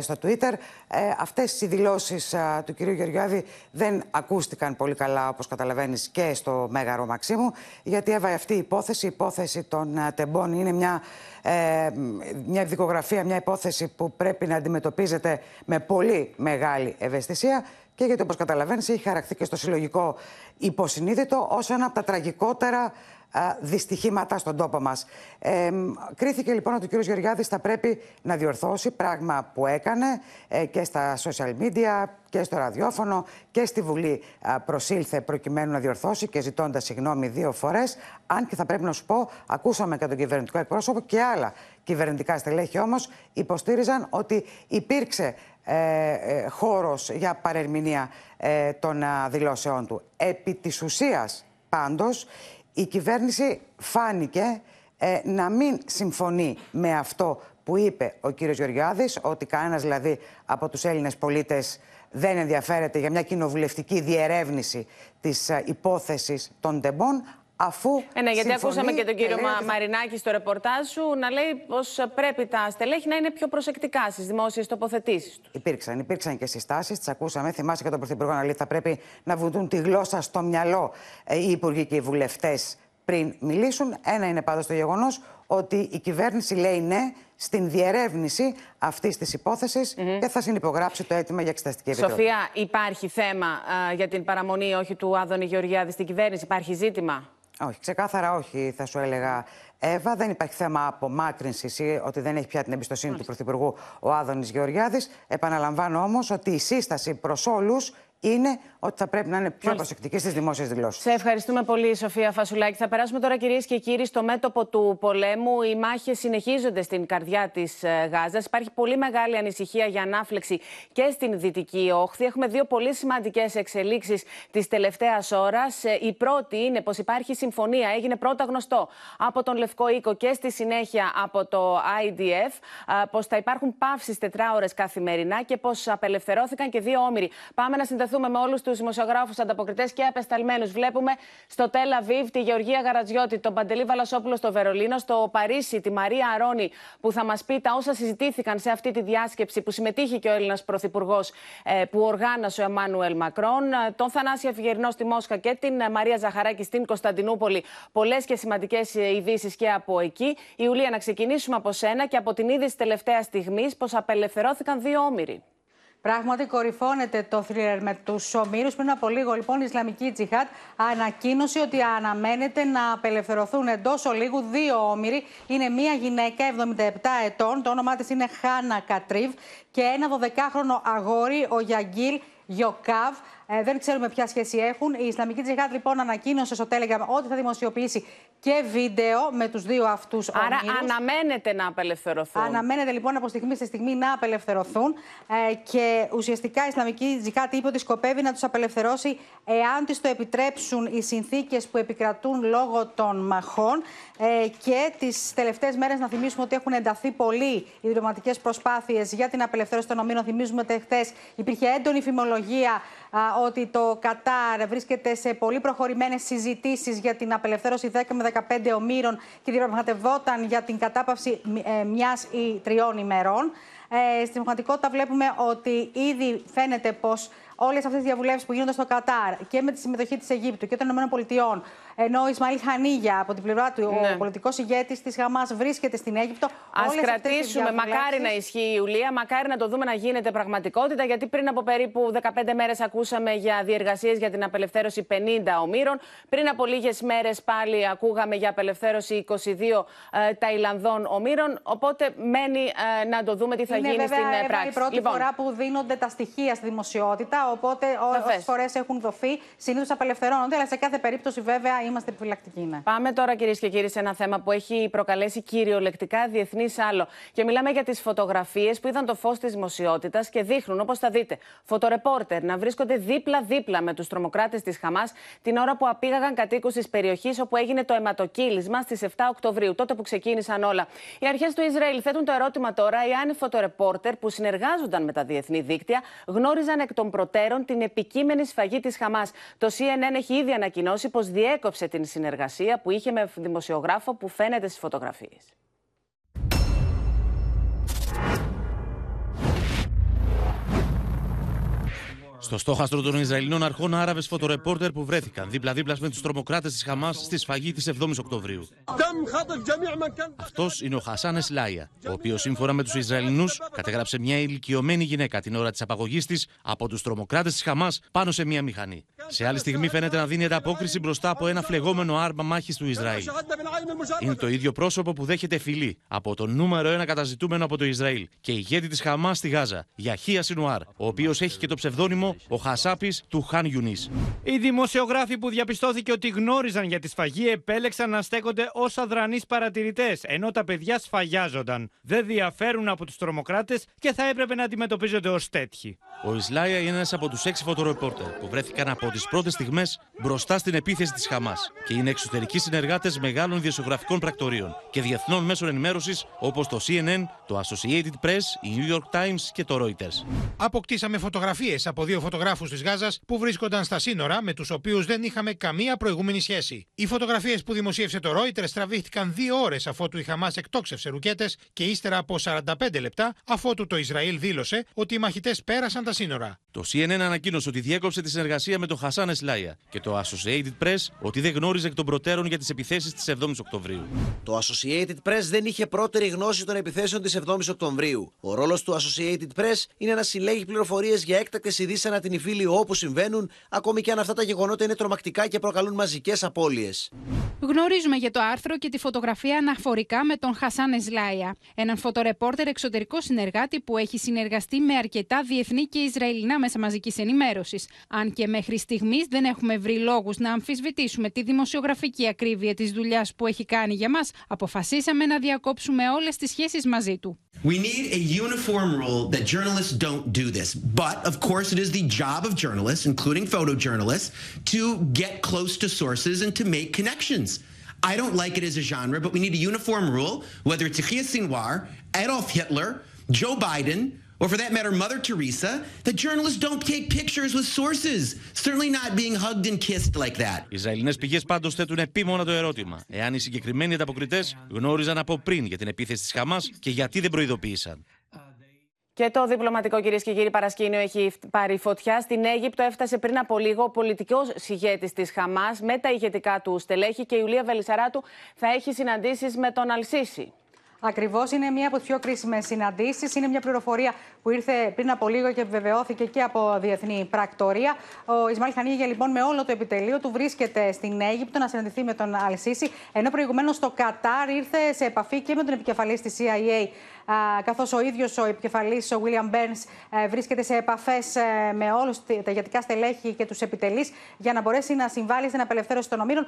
στο Twitter. Αυτές οι δηλώσεις του κυρίου Γεωργιάδη δεν ακούστηκαν πολύ καλά, όπως καταλαβαίνεις, και στο Μέγαρο Μαξίμου, γιατί έβαλε αυτή η υπόθεση, η υπόθεση των τεμπών, είναι μια, μια δικογραφία, μια υπόθεση που πρέπει να αντιμετωπίζεται με πολύ μεγάλη ευαισθησία και γιατί όπως καταλαβαίνεις έχει χαρακτεί και στο συλλογικό υποσυνείδητο ως ένα από τα τραγικότερα δυστυχήματα στον τόπο μας. Ε, κρίθηκε λοιπόν ότι ο κ. Γεωργιάδης θα πρέπει να διορθώσει πράγμα που έκανε ε, και στα social media και στο ραδιόφωνο και στη Βουλή προσήλθε προκειμένου να διορθώσει και ζητώντας συγγνώμη δύο φορές. Αν και θα πρέπει να σου πω, ακούσαμε και τον κυβερνητικό εκπρόσωπο και άλλα κυβερνητικά στελέχη όμως υποστήριζαν ότι υπήρξε ε, ε, χώρος για παρερμηνία ε, των δηλώσεών του. Επί της ουσίας πάντως η κυβέρνηση φάνηκε να μην συμφωνεί με αυτό που είπε ο κύριος Γεωργιάδης, ότι κανένας δηλαδή από τους Έλληνες πολίτες δεν ενδιαφέρεται για μια κοινοβουλευτική διερεύνηση της ε, υπόθεσης των τεμπών, αφού. Ε, ναι, γιατί συμφωνεί, ακούσαμε και τον κύριο λέει Μα- ότι- Μαρινάκη στο ρεπορτάζ σου να λέει πως πρέπει τα στελέχη να είναι πιο προσεκτικά στις δημόσιες τοποθετήσεις τους. Υπήρξαν, υπήρξαν και συστάσεις, τις ακούσαμε. Θυμάσαι και τον Πρωθυπουργό να λέει ότι θα πρέπει να βουτούν τη γλώσσα στο μυαλό ε, οι υπουργοί και οι βουλευτές πριν μιλήσουν. Ένα είναι πάντως το γεγονός ότι η κυβέρνηση λέει ναι στην διερεύνηση αυτής της υπόθεσης και θα συνυπογράψει το αίτημα για εξεταστική επιτροπή. Σοφία, υπάρχει θέμα α, για την παραμονή όχι του Άδωνη Γεωργιάδη στην κυβέρνηση, υπάρχει ζήτημα; Όχι, ξεκάθαρα όχι, θα σου έλεγα. Εύα, δεν υπάρχει θέμα απομάκρυνσης ή ότι δεν έχει πια την εμπιστοσύνη του Πρωθυπουργού ο Άδωνης Γεωργιάδης. Επαναλαμβάνω όμως ότι η σύσταση προς όλους είναι ότι θα πρέπει να είναι πιο προσεκτικοί στις δημόσιες δηλώσεις. Σε ευχαριστούμε πολύ, Σοφία Φασουλάκη. Θα περάσουμε τώρα, κυρίες και κύριοι, στο μέτωπο του πολέμου. Οι μάχες συνεχίζονται στην καρδιά της Γάζας. Υπάρχει πολύ μεγάλη ανησυχία για ανάφλεξη και στην Δυτική Όχθη. Έχουμε δύο πολύ σημαντικές εξελίξεις της τελευταίας ώρας. Η πρώτη είναι πως υπάρχει συμφωνία. Έγινε πρώτα γνωστό από τον Λευκό Οίκο και στη συνέχεια από το IDF πως θα υπάρχουν παύσεις τετράωρες καθημερινά και πως απελευθερώθηκαν και δύο όμοιροι. Πάμε να συνδεθούμε με όλους τους δημοσιογράφους, ανταποκριτές και απεσταλμένους. Βλέπουμε στο Τέλ Αβίβ τη Γεωργία Γαρατζιώτη, τον Παντελή Βαλασόπουλο στο Βερολίνο, στο Παρίσι τη Μαρία Αρώνη, που θα μας πει τα όσα συζητήθηκαν σε αυτή τη διάσκεψη που συμμετείχε και ο Έλληνας Πρωθυπουργός που οργάνωσε ο Εμμάνουελ Μακρόν, ε, τον Θανάση Αφιγερνό στη Μόσχα και την ε, Μαρία Ζαχαράκη στην Κωνσταντινούπολη. Πολλές και σημαντικές ειδήσεις και από εκεί. Ιουλία, να ξεκινήσουμε από σένα και από την είδηση τελευταία στιγμής πως απελευθερώθηκαν δύο όμοιροι. Πράγματι, κορυφώνεται το θρίλερ με τους ομήρους. Πριν από λίγο, λοιπόν, η Ισλαμική Τζιχάτ ανακοίνωσε ότι αναμένεται να απελευθερωθούν εντός ολίγου δύο όμοιροι. Είναι μία γυναίκα 77 ετών, το όνομά της είναι Χάνα Κατρίβ, και ένα 12χρονο αγόρι, ο Γιαγκίλ Γιοκάβ. Ε, δεν ξέρουμε ποια σχέση έχουν. Η Ισλαμική Τζιχάτ λοιπόν ανακοίνωσε στο Telegram ότι θα δημοσιοποιήσει και βίντεο με τους δύο αυτούς Άρα αναμένεται να απελευθερωθούν. Αναμένεται λοιπόν από στιγμή σε στιγμή να απελευθερωθούν ε, και ουσιαστικά η Ισλαμική Τζικάτη είπε ότι σκοπεύει να τους απελευθερώσει εάν της το επιτρέψουν οι συνθήκες που επικρατούν λόγω των μαχών. Ε, και τις τελευταίες μέρες να θυμίσουμε ότι έχουν ενταθεί πολύ οι διπλωματικές προσπάθειες για την απελευθέρωση των ομήρων. Θυμίζουμε ότι χθες υπήρχε έντονη φημολογία α, ότι το Κατάρ βρίσκεται σε πολύ προχωρημένες συζητήσεις για την απελευθέρωση 10 με 15 ομήρων και διαπραγματευόταν για την κατάπαυση ε, μιας ή τριών ημερών. Ε, στην πραγματικότητα βλέπουμε ότι ήδη φαίνεται πως όλες αυτές τις διαβουλεύσεις που γίνονται στο Κατάρ και με τη συμμετοχή της Αιγύπτου και των ΗΠΑ, ενώ ο Ισμαήλ Χανίγια από την πλευρά του, Ναι. ο πολιτικός ηγέτης της Χαμάς, βρίσκεται στην Αίγυπτο. Α όλες αυτές τις κρατήσουμε, μακάρι διαβουλεύσεις- να ισχύει η Ιουλία, μακάρι να το δούμε να γίνεται πραγματικότητα, γιατί πριν από περίπου 15 μέρες ακούσαμε για διεργασίες για την απελευθέρωση 50 ομήρων. Πριν από λίγες μέρες πάλι ακούγαμε για απελευθέρωση 22 ε, Ταϊλανδών ομήρων. Οπότε μένει ε, να το δούμε τι θα είναι γίνει βέβαια, στην ε, Εύα, πράξη. η πρώτη Λοιπόν, φορά που δίνονται τα στοιχεία στη δημοσιότητα. Οπότε Σαφές. όσες φορές έχουν δοθεί, συνήθως απελευθερώνονται. Αλλά σε κάθε περίπτωση, βέβαια, είμαστε επιφυλακτικοί. Ναι. Πάμε τώρα, κυρίες και κύριοι, σε ένα θέμα που έχει προκαλέσει κυριολεκτικά διεθνής άλλο. Και μιλάμε για τις φωτογραφίες που είδαν το φως της δημοσιότητας και δείχνουν, όπως θα δείτε, φωτορεπόρτερ να βρίσκονται δίπλα-δίπλα με τους τρομοκράτες της Χαμάς την ώρα που απήγαγαν κατοίκους της περιοχής όπου έγινε το αιματοκύλισμα στις 7 Οκτωβρίου, τότε που ξεκίνησαν όλα. Οι αρχές του Ισραήλ θέτουν το ερώτημα τώρα εάν οι φωτορεπόρτερ που συνεργάζονταν με τα διεθνή δίκτυα γνώριζαν εκ των προτέρων την επικείμενη σφαγή της Χαμάς. Το CNN έχει ήδη ανακοινώσει πως διέκοψε την συνεργασία που είχε με δημοσιογράφο που φαίνεται στις φωτογραφίες. Στο στόχαστρο των Ισραηλινών αρχών, Άραβες φωτορεπόρτερ που βρέθηκαν δίπλα-δίπλα με τους τρομοκράτες της Χαμάς στη σφαγή της 7η Οκτωβρίου. Αυτός είναι ο Χασάν Εσλάια, ο οποίος σύμφωνα με τους Ισραηλινούς κατέγραψε μια ηλικιωμένη γυναίκα την ώρα της απαγωγής της από τους τρομοκράτες της Χαμάς πάνω σε μια μηχανή. Σε άλλη στιγμή φαίνεται να δίνει ανταπόκριση μπροστά από ένα φλεγόμενο άρμα μάχης του Ισραήλ. Είναι το ίδιο πρόσωπο που δέχεται φιλή από τον νούμερο ένα καταζητούμενο από το Ισραήλ και ηγέτη της Χαμάς στη Γάζα, Γιαχία Σινουάρ, ο οποίος έχει και το ψευδόνυμο Λίβανο, ο Χασάπης του Χαν Ιουνί. Οι δημοσιογράφοι που διαπιστώθηκε ότι γνώριζαν για τη σφαγή επέλεξαν να στέκονται ως αδρανείς παρατηρητές, ενώ τα παιδιά σφαγιάζονταν. Δεν διαφέρουν από τους τρομοκράτες και θα έπρεπε να αντιμετωπίζονται ως τέτοιοι. Ο Ισλάια είναι ένας από τους έξι φωτορεπόρτερ που βρέθηκαν από τις πρώτες στιγμές μπροστά στην επίθεση της Χαμάς και είναι εξωτερικοί συνεργάτες μεγάλων δημοσιογραφικών πρακτορείων και διεθνών μέσων ενημέρωσης όπως το CNN, το Associated Press, η New York Times και το Reuters. Αποκτήσαμε φωτογραφίες από δύο φωτογράφους της Γάζας που βρίσκονταν στα σύνορα με τους οποίους δεν είχαμε καμία προηγούμενη σχέση. Οι φωτογραφίες που δημοσίευσε το Reuters τραβήχτηκαν δύο ώρες αφότου η Χαμάς εκτόξευσε ρουκέτες και ύστερα από 45 λεπτά αφότου το Ισραήλ δήλωσε ότι οι μαχητές πέρασαν τα σύνορα. Το CNN ανακοίνωσε ότι διέκοψε τη συνεργασία με τον Χασάν Εσλάια και το Associated Press ότι δεν γνώριζε εκ των προτέρων για τις επιθέσεις της 7η Οκτωβρίου. Το Associated Press δεν είχε πρώτερη γνώση των επιθέσεων της 7η Οκτωβρίου. Ο ρόλος του Associated Press είναι να συλλέγει πληροφορίες για έκτακτες ειδήσεις ανά την υφήλη όπου συμβαίνουν, ακόμη και αν αυτά τα γεγονότα είναι τρομακτικά και προκαλούν μαζικές απώλειες. Γνωρίζουμε για το άρθρο και τη φωτογραφία αναφορικά με τον Χασάν Εσλάια, έναν φωτορεπόρτερ εξωτερικό συνεργάτη που έχει συνεργαστεί με αρκετά διεθνή και Ισραηλινά μέσα μαζική ενημέρωση. Αν και μέχρι στιγμή δεν έχουμε βρει λόγου να αμφισβητήσουμε τη δημοσιογραφική ακρίβεια τη δουλειά που έχει κάνει για μα, αποφασίσαμε να διακόψουμε όλε τι σχέσει μαζί του. We need a uniform rule that journalists don't do this. But, of course, it is the job of journalists, including photojournalists, to get close to sources and to make connections. I don't like it as a genre, but we need a uniform rule, whether it's Yahya Sinwar, Adolf Hitler, Joe Biden, or for that matter, Mother Teresa, that journalists don't take pictures with sources. Certainly not being hugged and kissed like that. Οι Ισραηλινές πηγές πάντως θέτουν επίμονα το ερώτημα εάν οι συγκεκριμένοι ανταποκριτές γνώριζαν από πριν για την επίθεση της Χαμάς και γιατί δεν προειδοποίησαν. Και το διπλωματικό, κυρίες και κύριοι, παρασκήνιο έχει πάρει φωτιά. Στην Αίγυπτο έφτασε πριν από λίγο ο πολιτικός ηγέτης της Χαμάς με τα ηγετικά του στελέχη και η Ιουλία Βελισσαράτου θα έχει συναντήσεις με τον Αλσίση. Ακριβώς είναι μία από τις πιο κρίσιμες συναντήσεις. Είναι μια πληροφορία που ήρθε πριν από λίγο και επιβεβαιώθηκε και από διεθνή πρακτορία. Ο Ισμαήλ Χανίγια, λοιπόν, με όλο το επιτελείο του βρίσκεται στην Αίγυπτο να συναντηθεί με τον Αλσίση. Ενώ προηγουμένως στο Κατάρ ήρθε σε επαφή και με τον επικεφαλής της CIA καθώς ο ίδιος ο επικεφαλής, ο William Burns, βρίσκεται σε επαφές με όλους τα ηγετικά στελέχη και τους επιτελείς για να μπορέσει να συμβάλλει στην απελευθέρωση των ομήρων.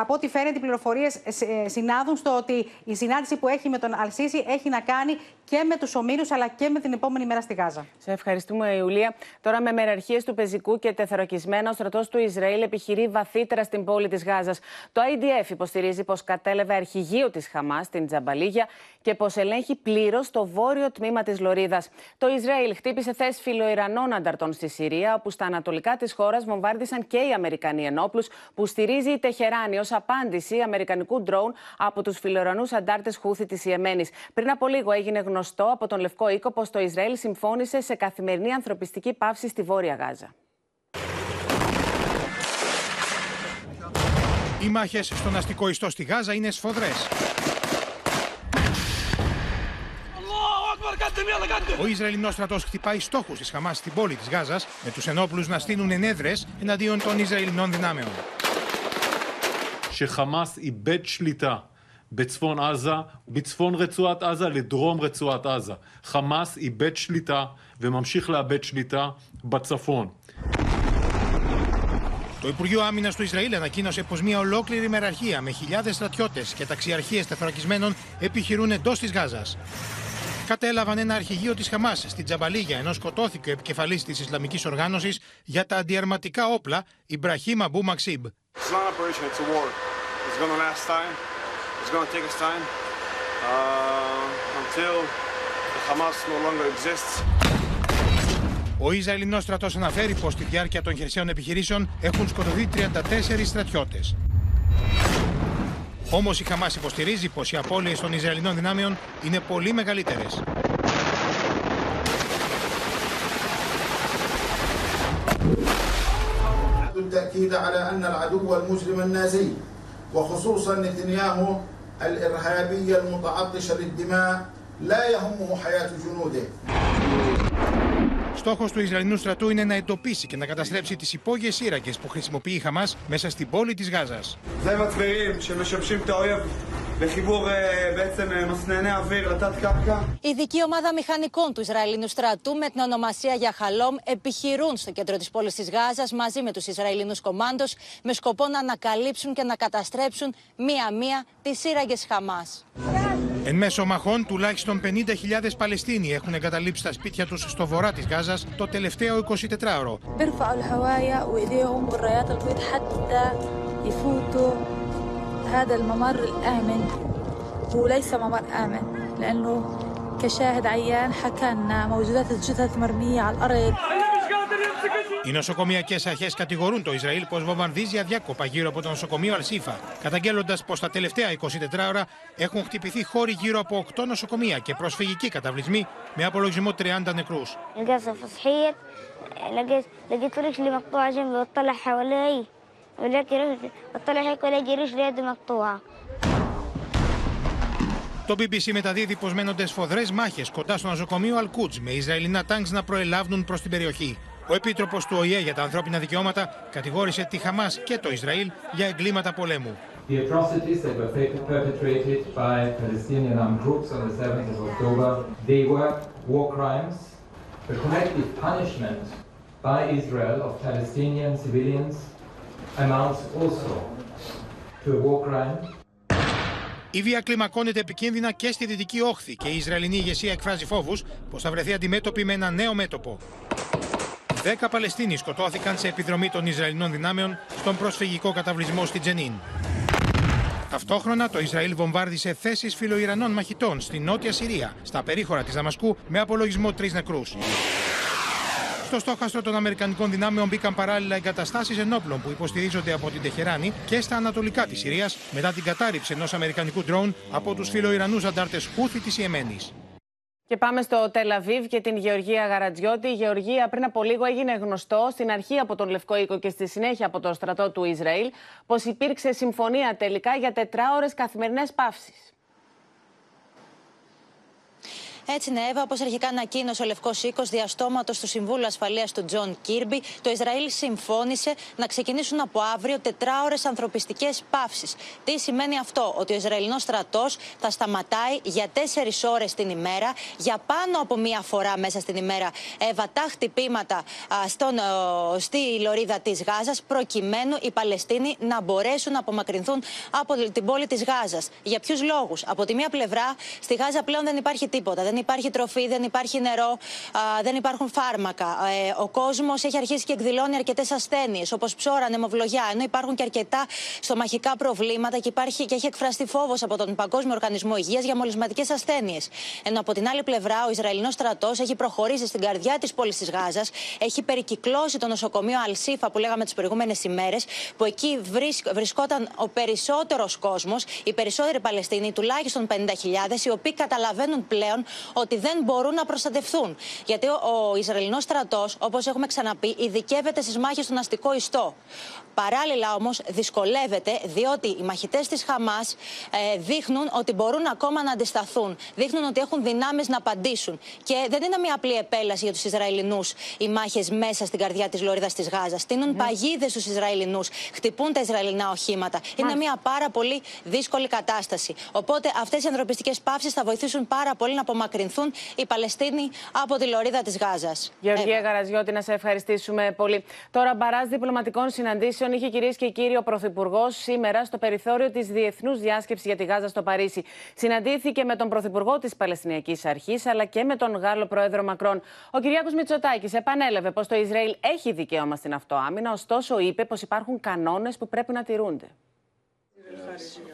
Από ό,τι φαίνεται, οι πληροφορίες συνάδουν στο ότι η συνάντηση που έχει με τον Αλσίση έχει να κάνει και με τους ομήρους αλλά και με την επόμενη μέρα στη Γάζα. Σε ευχαριστούμε, Ιουλία. Τώρα, με μεραρχίες του πεζικού και τεθεροκισμένα, ο στρατός του Ισραήλ επιχειρεί βαθύτερα στην πόλη της Γάζας. Το IDF υποστηρίζει πως κατέλαβε αρχηγείο της Χαμάς στην Τζαμπαλίγια και πως ελέγχει πλήρως το βόρειο τμήμα της Λωρίδας. Το Ισραήλ χτύπησε θέσει φιλοϊρανών ανταρτών στη Συρία, όπου στα ανατολικά της χώρας βομβάρδισαν και οι Αμερικανοί ενόπλους, που στηρίζει η Τεχεράνη ως απάντηση αμερικανικού ντρόουν από τους φιλοϊρανούς αντάρτες Χούθη της Ιεμένης. Πριν από λίγο έγινε γνωστό από τον Λευκό Οίκο πως το Ισραήλ συμφώνησε σε καθημερινή ανθρωπιστική πάυση στη Βόρεια Γάζα. Οι μάχες στον αστικό ιστό στη Γάζα είναι σφοδρές. Ο Ισραηλινός στρατός χτυπάει στόχους της Χαμάς στην πόλη της Γάζας με τους ενόπλους να στείλουν ενέδρες εναντίον των Ισραηλινών δυνάμεων. שחמאס איבד שליטה בצפון עזה, בצפון רצועת עזה לדרום רצועת עזה. חמאס איבד שליטה וממשיך לאבד שליטה בצפון. Το Υπουργείο Άμυνα του Ισραήλ ανακοίνωσε πω μια ολόκληρη μεραρχία με χιλιάδε στρατιώτε και ταξιαρχίε τεθωρακισμένων επιχειρούν εντό τη Γάζα. Κατέλαβαν ένα αρχηγείο τη Χαμά στην Τζαμπαλίγια, ενώ σκοτώθηκε ο επικεφαλή τη Ισλαμική οργάνωση για τα αντιαρματικά όπλα, Ιμπραχήμ Αμπού Μαξίμπ. It's going to take us time uh, until the Hamas no longer exists. Ο Ισραηλινός στρατός αναφέρει πως στη διάρκεια των χερσαίων επιχειρήσεων έχουν σκοτωθεί 34 στρατιώτες. Όμως η Χαμάς υποστηρίζει πως οι απώλειες των Ισραηλινών δυνάμεων είναι πολύ μεγαλύτερες. التأكيد على أن العدو المجرم النازي وخصوصا نتنياهو الإرهابي المتعطش للدماء لا يهمه حياة جنوده Στόχος του Ισραηλινού στρατού είναι να εντοπίσει και να καταστρέψει τις υπόγειες σύραγγε που χρησιμοποιεί η Χαμάς μέσα στην πόλη της Γάζας. Η ειδική ομάδα μηχανικών του Ισραηλινού στρατού με την ονομασία Γιαχαλόμ επιχειρούν στο κέντρο της πόλης της Γάζας μαζί με τους Ισραηλινούς κομμάντο με σκοπό να ανακαλύψουν και να καταστρέψουν μία-μία τις σύραγγες Χαμάς. Εν μέσω μαχών, τουλάχιστον 50.000 Παλαιστίνοι έχουν εγκαταλείψει τα σπίτια τους στο βορρά της Γάζας το τελευταίο 24ωρο. هذا الممر الآمن هو ليس ممر آمن لأنه كشاهد عيان حكى أن موجودات الجثث مرمية على الأرض Οι νοσοκομιακέ αρχέ κατηγορούν το Ισραήλ πω βομβαρδίζει αδιάκοπα γύρω από το νοσοκομείο Αλσίφα, καταγγέλλοντα πω τα τελευταία 24 ώρα έχουν χτυπηθεί χώροι γύρω από 8 νοσοκομεία και προσφυγικοί καταβλισμοί με απολογισμό 30 νεκρού. Το BBC μεταδίδει πως μένονται σφοδρέ μάχες κοντά στο νοσοκομείο Αλκούτζ με Ισραηλινά τάγκς να προελάβουν προς την περιοχή. Ο επίτροπος του ΟΗΕ για τα ανθρώπινα δικαιώματα κατηγόρησε τη Χαμάς και το Ισραήλ για εγκλήματα πολέμου. The atrocities that were perpetrated by Palestinian armed groups on the 7th of October, they were war crimes. The collective punishment by Israel of Palestinian civilians amounts also to a war crime. Η βία κλιμακώνεται επικίνδυνα και στη Δυτική Όχθη και η Ισραηλινή ηγεσία εκφράζει φόβους πως θα βρεθεί αντιμέτωπη με ένα νέο μέτωπο. Δέκα Παλαιστίνοι σκοτώθηκαν σε επιδρομή των Ισραηλινών δυνάμεων στον προσφυγικό καταβλισμό στη Τζενίν. Ταυτόχρονα, το Ισραήλ βομβάρδισε θέσεις φιλοϊρανών μαχητών στη νότια Συρία, στα περίχωρα της Δαμασκού, με απολογισμό τρεις νεκρούς. Στο στόχαστρο των Αμερικανικών δυνάμεων μπήκαν παράλληλα εγκαταστάσεις ενόπλων που υποστηρίζονται από την Τεχεράνη και στα ανατολικά της Συρίας μετά την κατάρριψη ενός Αμερικανικού ντρόουν από τους φιλοϊρανούς αντάρτες Χούθη της Ιεμένης. Και πάμε στο Τελαβίβ και την Γεωργία Γαρατζιώτη. Η Γεωργία πριν από λίγο έγινε γνωστό στην αρχή από τον Λευκό Οίκο και στη συνέχεια από το στρατό του Ισραήλ πως υπήρξε συμφωνία τελικά για τετράωρες καθημερινές παύσεις. Έτσι, ναι, Εύα, όπως αρχικά ανακοίνωσε ο Λευκός Οίκος δια στόματος του Συμβούλου Ασφαλείας του Τζον Κίρμπι, το Ισραήλ συμφώνησε να ξεκινήσουν από αύριο τετράωρες ανθρωπιστικές παύσεις. Τι σημαίνει αυτό, ότι ο Ισραηλινός στρατός θα σταματάει για τέσσερις ώρες την ημέρα, για πάνω από μία φορά μέσα στην ημέρα, ευατά χτυπήματα στον, στη λωρίδα της Γάζας, προκειμένου οι Παλαιστίνοι να μπορέσουν να απομακρυνθούν από την πόλη της Γάζας. Για ποιους λόγους; Από τη μία πλευρά, στη Γάζα πλέον δεν υπάρχει τίποτα υπάρχει τροφή, δεν υπάρχει νερό, δεν υπάρχουν φάρμακα. Ε, ο κόσμος έχει αρχίσει και εκδηλώνει αρκετές ασθένειες, όπως ψώρα, νεμοβλογιά, ενώ υπάρχουν και αρκετά στομαχικά προβλήματα και, υπάρχει, και έχει εκφραστεί φόβος από τον Παγκόσμιο Οργανισμό Υγείας για μολυσματικές ασθένειες. Ενώ από την άλλη πλευρά, ο Ισραηλινός στρατός έχει προχωρήσει στην καρδιά της πόλης της Γάζας, έχει περικυκλώσει το νοσοκομείο Αλσίφα που λέγαμε τις προηγούμενες ημέρες, που εκεί βρισκόταν ο περισσότερος κόσμος, οι περισσότεροι Παλαιστίνοι, τουλάχιστον 50.000, οι οποίοι καταλαβαίνουν πλέον ότι δεν μπορούν να προστατευθούν. Γιατί ο, ο Ισραηλινός στρατός, όπως έχουμε ξαναπεί, ειδικεύεται στις μάχες στον αστικό ιστό. Παράλληλα όμως δυσκολεύεται διότι οι μαχητές της Χαμάς ε, δείχνουν ότι μπορούν ακόμα να αντισταθούν. Δείχνουν ότι έχουν δυνάμεις να απαντήσουν. Και δεν είναι μια απλή επέλαση για τους Ισραηλινούς οι μάχες μέσα στην καρδιά της Λόριδας της Γάζας. Στείνουν mm. παγίδες στους Ισραηλινούς, χτυπούν τα Ισραηλινά οχήματα. Είναι μια πάρα πολύ δύσκολη κατάσταση. Οπότε αυτές οι ανθρωπιστικές παύσεις θα βοηθήσουν πάρα πολύ να απομακρυνθούν οι Παλαιστίνοι από τη λωρίδα της Γάζας. Γεωργία Γαραζιώτη, να σε ευχαριστήσουμε πολύ. Τώρα, μπαρά διπλωματικών συναντήσεων είχε κυρίες και κύριοι ο Πρωθυπουργός σήμερα στο περιθώριο της Διεθνούς Διάσκεψης για τη Γάζα στο Παρίσι. Συναντήθηκε με τον Πρωθυπουργό της Παλαιστινιακής Αρχής αλλά και με τον Γάλλο Πρόεδρο Μακρόν. Ο Κυριάκος Μητσοτάκης επανέλευε πως το Ισραήλ έχει δικαίωμα στην αυτοάμυνα, ωστόσο είπε πως υπάρχουν κανόνες που πρέπει να τηρούνται.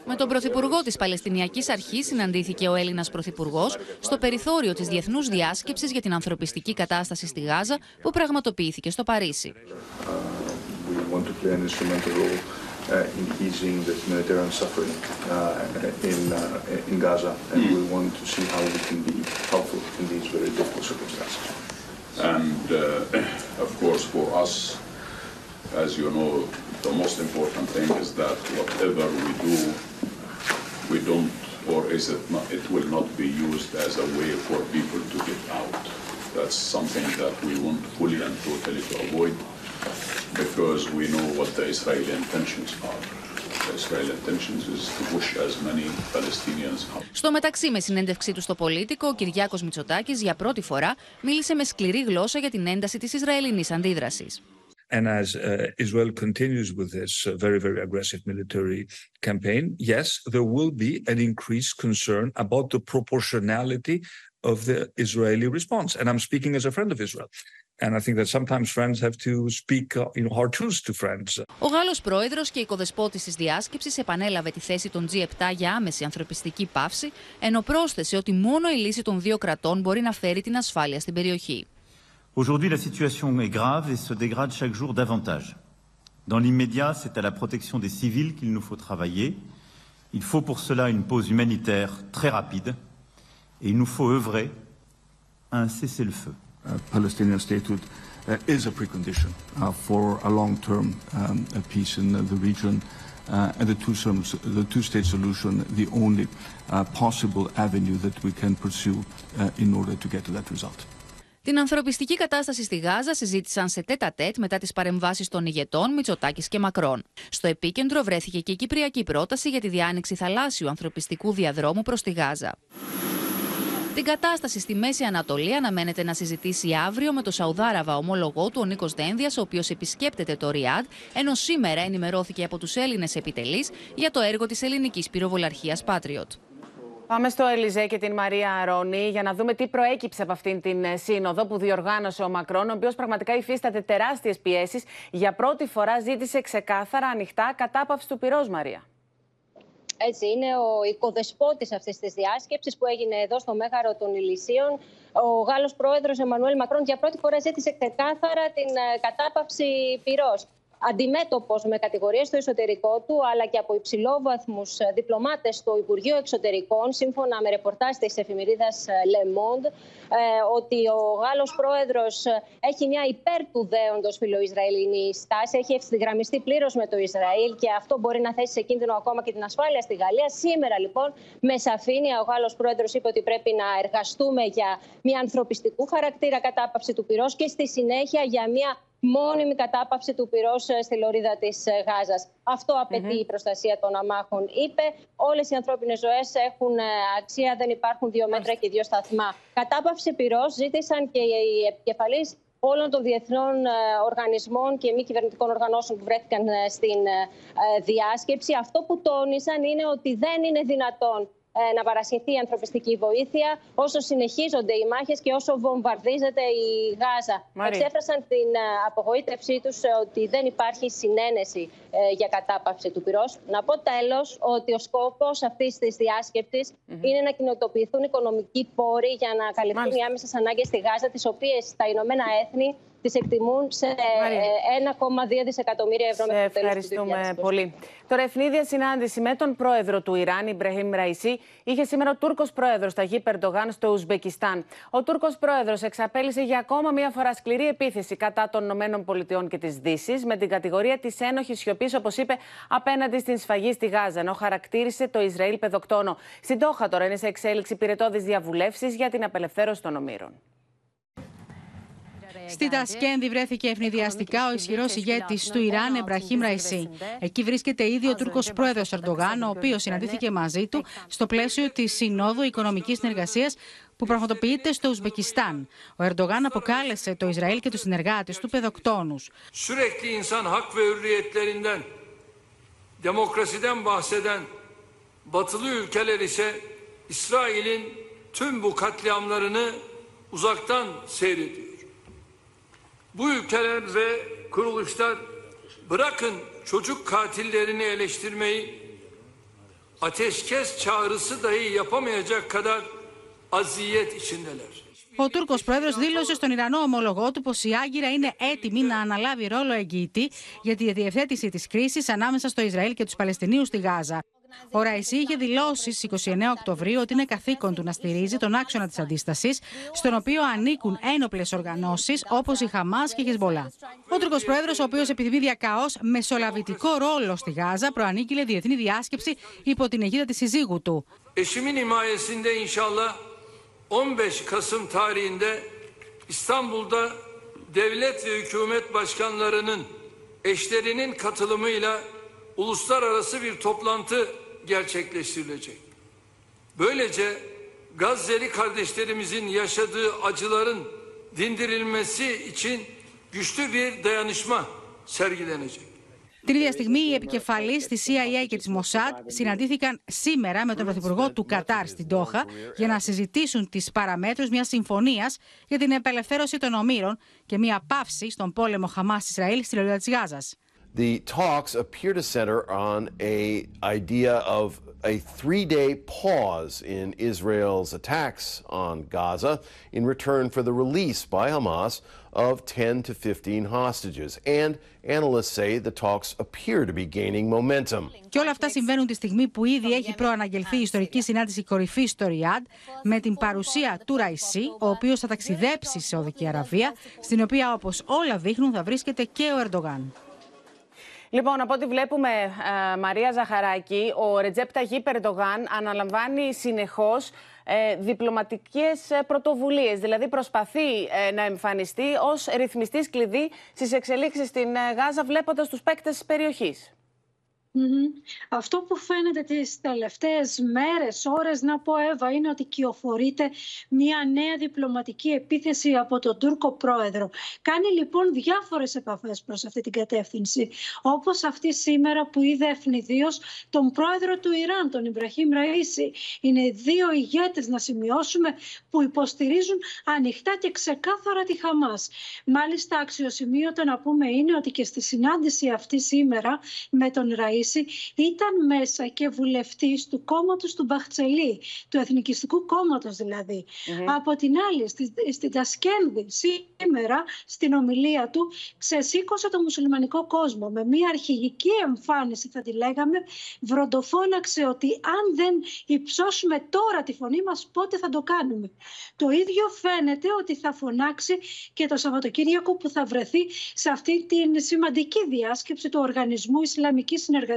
Με τον Πρωθυπουργό της Παλαιστινιακής Αρχής συναντήθηκε ο Έλληνας Πρωθυπουργός στο περιθώριο της Διεθνούς Διάσκεψης για την Ανθρωπιστική Κατάσταση στη Γάζα που πραγματοποιήθηκε στο Παρίσι. And uh, of course, for us, as you know, the most important thing is that whatever we do, we don't, or is it not, it will not be used as a way for people to get out. That's something that we want fully and totally to avoid because we know what the Israeli intentions are. Israeli intentions is to push as many Palestinians out. Στο μεταξύ, με συνέντευξή του στο Πολίτικο, ο Κυριάκος Μητσοτάκης για πρώτη φορά μίλησε με σκληρή γλώσσα για την ένταση της Ισραηλινής αντίδρασης. And as uh, Israel continues with this uh, very, very aggressive military campaign, yes, there will be an increased concern about the proportionality of the Israeli response. And I'm speaking as a friend of Israel. And I think that sometimes friends have to speak uh, you know, hard truths to friends. Ο Γάλλος πρόεδρος και οικοδεσπότης της διάσκεψης επανέλαβε τη θέση των G7 για άμεση ανθρωπιστική πάυση, ενώ πρόσθεσε ότι μόνο η λύση των δύο κρατών μπορεί να φέρει την ασφάλεια στην περιοχή. Aujourd'hui, la situation est grave et se dégrade chaque jour davantage. Dans l'immédiat, c'est à la protection des civils qu'il nous faut travailler. Il faut pour cela une pause humanitaire très rapide et il nous faut œuvrer à un cessez-le-feu. Palestinian statehood uh, is a precondition uh, for a long-term um, peace in the region uh, and the two-state two solution the only uh, possible avenue that we can pursue uh, in order to get to that result. Την ανθρωπιστική κατάσταση στη Γάζα συζήτησαν σε τέτα τέτ μετά τις παρεμβάσεις των ηγετών Μητσοτάκης και Μακρόν. Στο επίκεντρο βρέθηκε και η κυπριακή πρόταση για τη διάνοιξη θαλάσσιου ανθρωπιστικού διαδρόμου προς τη Γάζα. Την κατάσταση στη Μέση Ανατολή αναμένεται να συζητήσει αύριο με το Σαουδάραβα ομολογό του ο Νίκος Δένδιας, ο οποίος επισκέπτεται το Ριάντ, ενώ σήμερα ενημερώθηκε από τους Έλληνες επιτελείς για το έργο της ελληνικής πυροβολαρχίας Patriot. Πάμε στο Ελιζέ και την Μαρία Αρώνη για να δούμε τι προέκυψε από αυτήν την ε, σύνοδο που διοργάνωσε ο Μακρόν, ο οποίος πραγματικά υφίσταται τεράστιες πιέσεις. Για πρώτη φορά ζήτησε ξεκάθαρα ανοιχτά κατάπαυση του πυρός, Μαρία. Έτσι είναι ο οικοδεσπότης αυτής της διάσκεψης που έγινε εδώ στο Μέγαρο των Ηλυσίων. Ο Γάλλος πρόεδρος Εμμανουέλ Μακρόν για πρώτη φορά ζήτησε ξεκάθαρα την ε, κατάπαυση πυρός αντιμέτωπος με κατηγορίες στο εσωτερικό του, αλλά και από υψηλόβαθμους διπλωμάτες στο Υπουργείο Εξωτερικών, σύμφωνα με ρεπορτάζ της εφημερίδας Le Monde, ότι ο Γάλλος πρόεδρος έχει μια υπέρ του δέοντος φιλοϊσραηλινή στάση, έχει ευθυγραμμιστεί πλήρως με το Ισραήλ και αυτό μπορεί να θέσει σε κίνδυνο ακόμα και την ασφάλεια στη Γαλλία. Σήμερα λοιπόν με σαφήνεια ο Γάλλος πρόεδρος είπε ότι πρέπει να εργαστούμε για μια ανθρωπιστικού χαρακτήρα κατάπαυση του πυρός και στη συνέχεια για μια μόνιμη κατάπαυση του πυρός στη λωρίδα της Γάζας. Αυτό απαιτεί η προστασία των αμάχων. Είπε όλες οι ανθρώπινες ζωές έχουν αξία, δεν υπάρχουν δύο μέτρα και δύο σταθμά. Κατάπαυση πυρός ζήτησαν και οι επικεφαλείς όλων των διεθνών οργανισμών και μη κυβερνητικών οργανώσεων που βρέθηκαν στην διάσκεψη. Αυτό που τόνισαν είναι ότι δεν είναι δυνατόν να παρασχεθεί η ανθρωπιστική βοήθεια όσο συνεχίζονται οι μάχες και όσο βομβαρδίζεται η Γάζα. Εξέφρασαν την απογοήτευσή τους ότι δεν υπάρχει συνένεση για κατάπαυση του πυρός. Να πω τέλος ότι ο σκόπος αυτής της διάσκεψης είναι να κοινοτοποιηθούν οικονομικοί πόροι για να καλυφθούν οι άμεσες ανάγκες στη Γάζα, τις οποίες τα Ηνωμένα Έθνη τις εκτιμούν σε 1,2 δισεκατομμύρια ευρώ με το Ευχαριστούμε πολύ. Τώρα, ευνίδια συνάντηση με τον πρόεδρο του Ιράν, Ιμπραχήμ Ραϊσί, είχε σήμερα ο Τούρκος πρόεδρος Ταγί Περντογάν στο Ουσμπεκιστάν. Ο Τούρκος πρόεδρος εξαπέλυσε για ακόμα μία φορά σκληρή επίθεση κατά των ΗΠΑ και της Δύσης με την κατηγορία της ένοχης σιωπής, όπως είπε, απέναντι στην σφαγή στη Γάζα, ενώ χαρακτήρισε το Ισραήλ παιδοκτόνο. Στην Τόχα τώρα είναι σε εξέλιξη πυρετόδη διαβουλεύσεις για την απελευθέρωση των ομήρων. Στη Τασκένδη βρέθηκε ευνηδιαστικά ο ισχυρός ηγέτης του Ιράν, Εμπραχήμ Ραϊσί. Εκεί βρίσκεται ήδη ο Τούρκο πρόεδρος Ερντογάν, ο οποίος συναντήθηκε μαζί του στο πλαίσιο της Συνόδου Οικονομικής Συνεργασίας που πραγματοποιείται στο Ουσμπεκιστάν. Ο Ερντογάν αποκάλεσε το Ισραήλ και τους συνεργάτες του παιδοκτόνους. demokrasiden bahseden batılı ülkeler ise İsrail'in tüm bu katliamlarını uzaktan seyrediyor. Bu ülkeler ve kuruluşlar bırakın çocuk katillerini eleştirmeyi ateşkes çağrısı dahi yapamayacak kadar aziyet içindeler. Ο Τούρκος πρόεδρος δήλωσε στον Ιρανό ομολογό του πως η Άγκυρα είναι έτοιμη να αναλάβει ρόλο εγγυητή για τη διευθέτηση της κρίσης ανάμεσα στο Ισραήλ και τους Παλαιστινίους στη Γάζα. Ο Ραϊσί είχε δηλώσει στις 29 Οκτωβρίου ότι είναι καθήκον του να στηρίζει τον άξονα της αντίστασης, στον οποίο ανήκουν ένοπλες οργανώσεις όπως η Χαμάς και η Χεσμολά. Ο Τούρκο πρόεδρος, ο οποίος επιθυμεί διακαώ μεσολαβητικό ρόλο στη Γάζα, προανήγγειλε διεθνή διάσκεψη υπό την αιγύδα της συζύγου του. 15 Kasım tarihinde İstanbul'da devlet ve hükümet başkanlarının eşlerinin katılımıyla uluslararası bir toplantı gerçekleştirilecek. Böylece Gazze'li kardeşlerimizin yaşadığı acıların dindirilmesi için güçlü bir dayanışma sergilenecek. Την ίδια στιγμή, οι επικεφαλείς της CIA και της Mossad συναντήθηκαν σήμερα με τον Πρωθυπουργό του Κατάρ στην Τόχα για να συζητήσουν τις παραμέτρους μιας συμφωνίας για την απελευθέρωση των ομήρων και μια παύση στον πόλεμο Χαμά-Ισραήλ στη λωρίδα της Γάζας. The talks appear to center on a idea of a three-day pause in Israel's attacks on Gaza in return for the release by Hamas of 10 to 15 hostages. And analysts say the talks appear to be gaining momentum. Και όλα αυτά συμβαίνουν τη στιγμή που ήδη έχει προαναγγελθεί η ιστορική συνάντηση κορυφής στο Ριάντ με την παρουσία του Ραϊσί, ο οποίος θα ταξιδέψει στη Σαουδική Αραβία, στην οποία όπως όλα δείχνουν θα βρίσκεται και ο Ερντογάν. Λοιπόν, από ό,τι βλέπουμε, ε, Μαρία Ζαχαράκη, ο Ρετζέπ Ταγί Περντογάν αναλαμβάνει συνεχώς ε, διπλωματικές ε, πρωτοβουλίες. Δηλαδή προσπαθεί ε, να εμφανιστεί ως ρυθμιστής κλειδί στις εξελίξεις στην ε, Γάζα βλέποντας τους παίκτες της περιοχής. Αυτό που φαίνεται τις τελευταίες μέρες, ώρες να πω Εύα, είναι ότι κυοφορείται μια νέα διπλωματική επίθεση από τον Τούρκο πρόεδρο. Κάνει λοιπόν διάφορες επαφές προς αυτή την κατεύθυνση, όπως αυτή σήμερα που είδε ευνηδίως τον πρόεδρο του Ιράν, τον Ιμπραχήμ Ραΐση. Είναι δύο ηγέτες να σημειώσουμε που υποστηρίζουν ανοιχτά και ξεκάθαρα τη Χαμάς. Μάλιστα αξιοσημείωτο να πούμε είναι ότι και στη συνάντηση αυτή σήμερα με τον Ραΐση ήταν μέσα και βουλευτής του κόμματος του Μπαχτσελή, του Εθνικιστικού Κόμματος δηλαδή. Από την άλλη, στη, στην Τασκένδη σήμερα, στην ομιλία του, ξεσήκωσε το μουσουλμανικό κόσμο. Με μια αρχηγική εμφάνιση, θα τη λέγαμε, βροντοφώναξε ότι αν δεν υψώσουμε τώρα τη φωνή μας, πότε θα το κάνουμε. Το ίδιο φαίνεται ότι θα φωνάξει και το Σαββατοκύριακο που θα βρεθεί σε αυτή την σημαντική διάσκεψη του Οργανισμού Ισλαμικής Συνεργασίας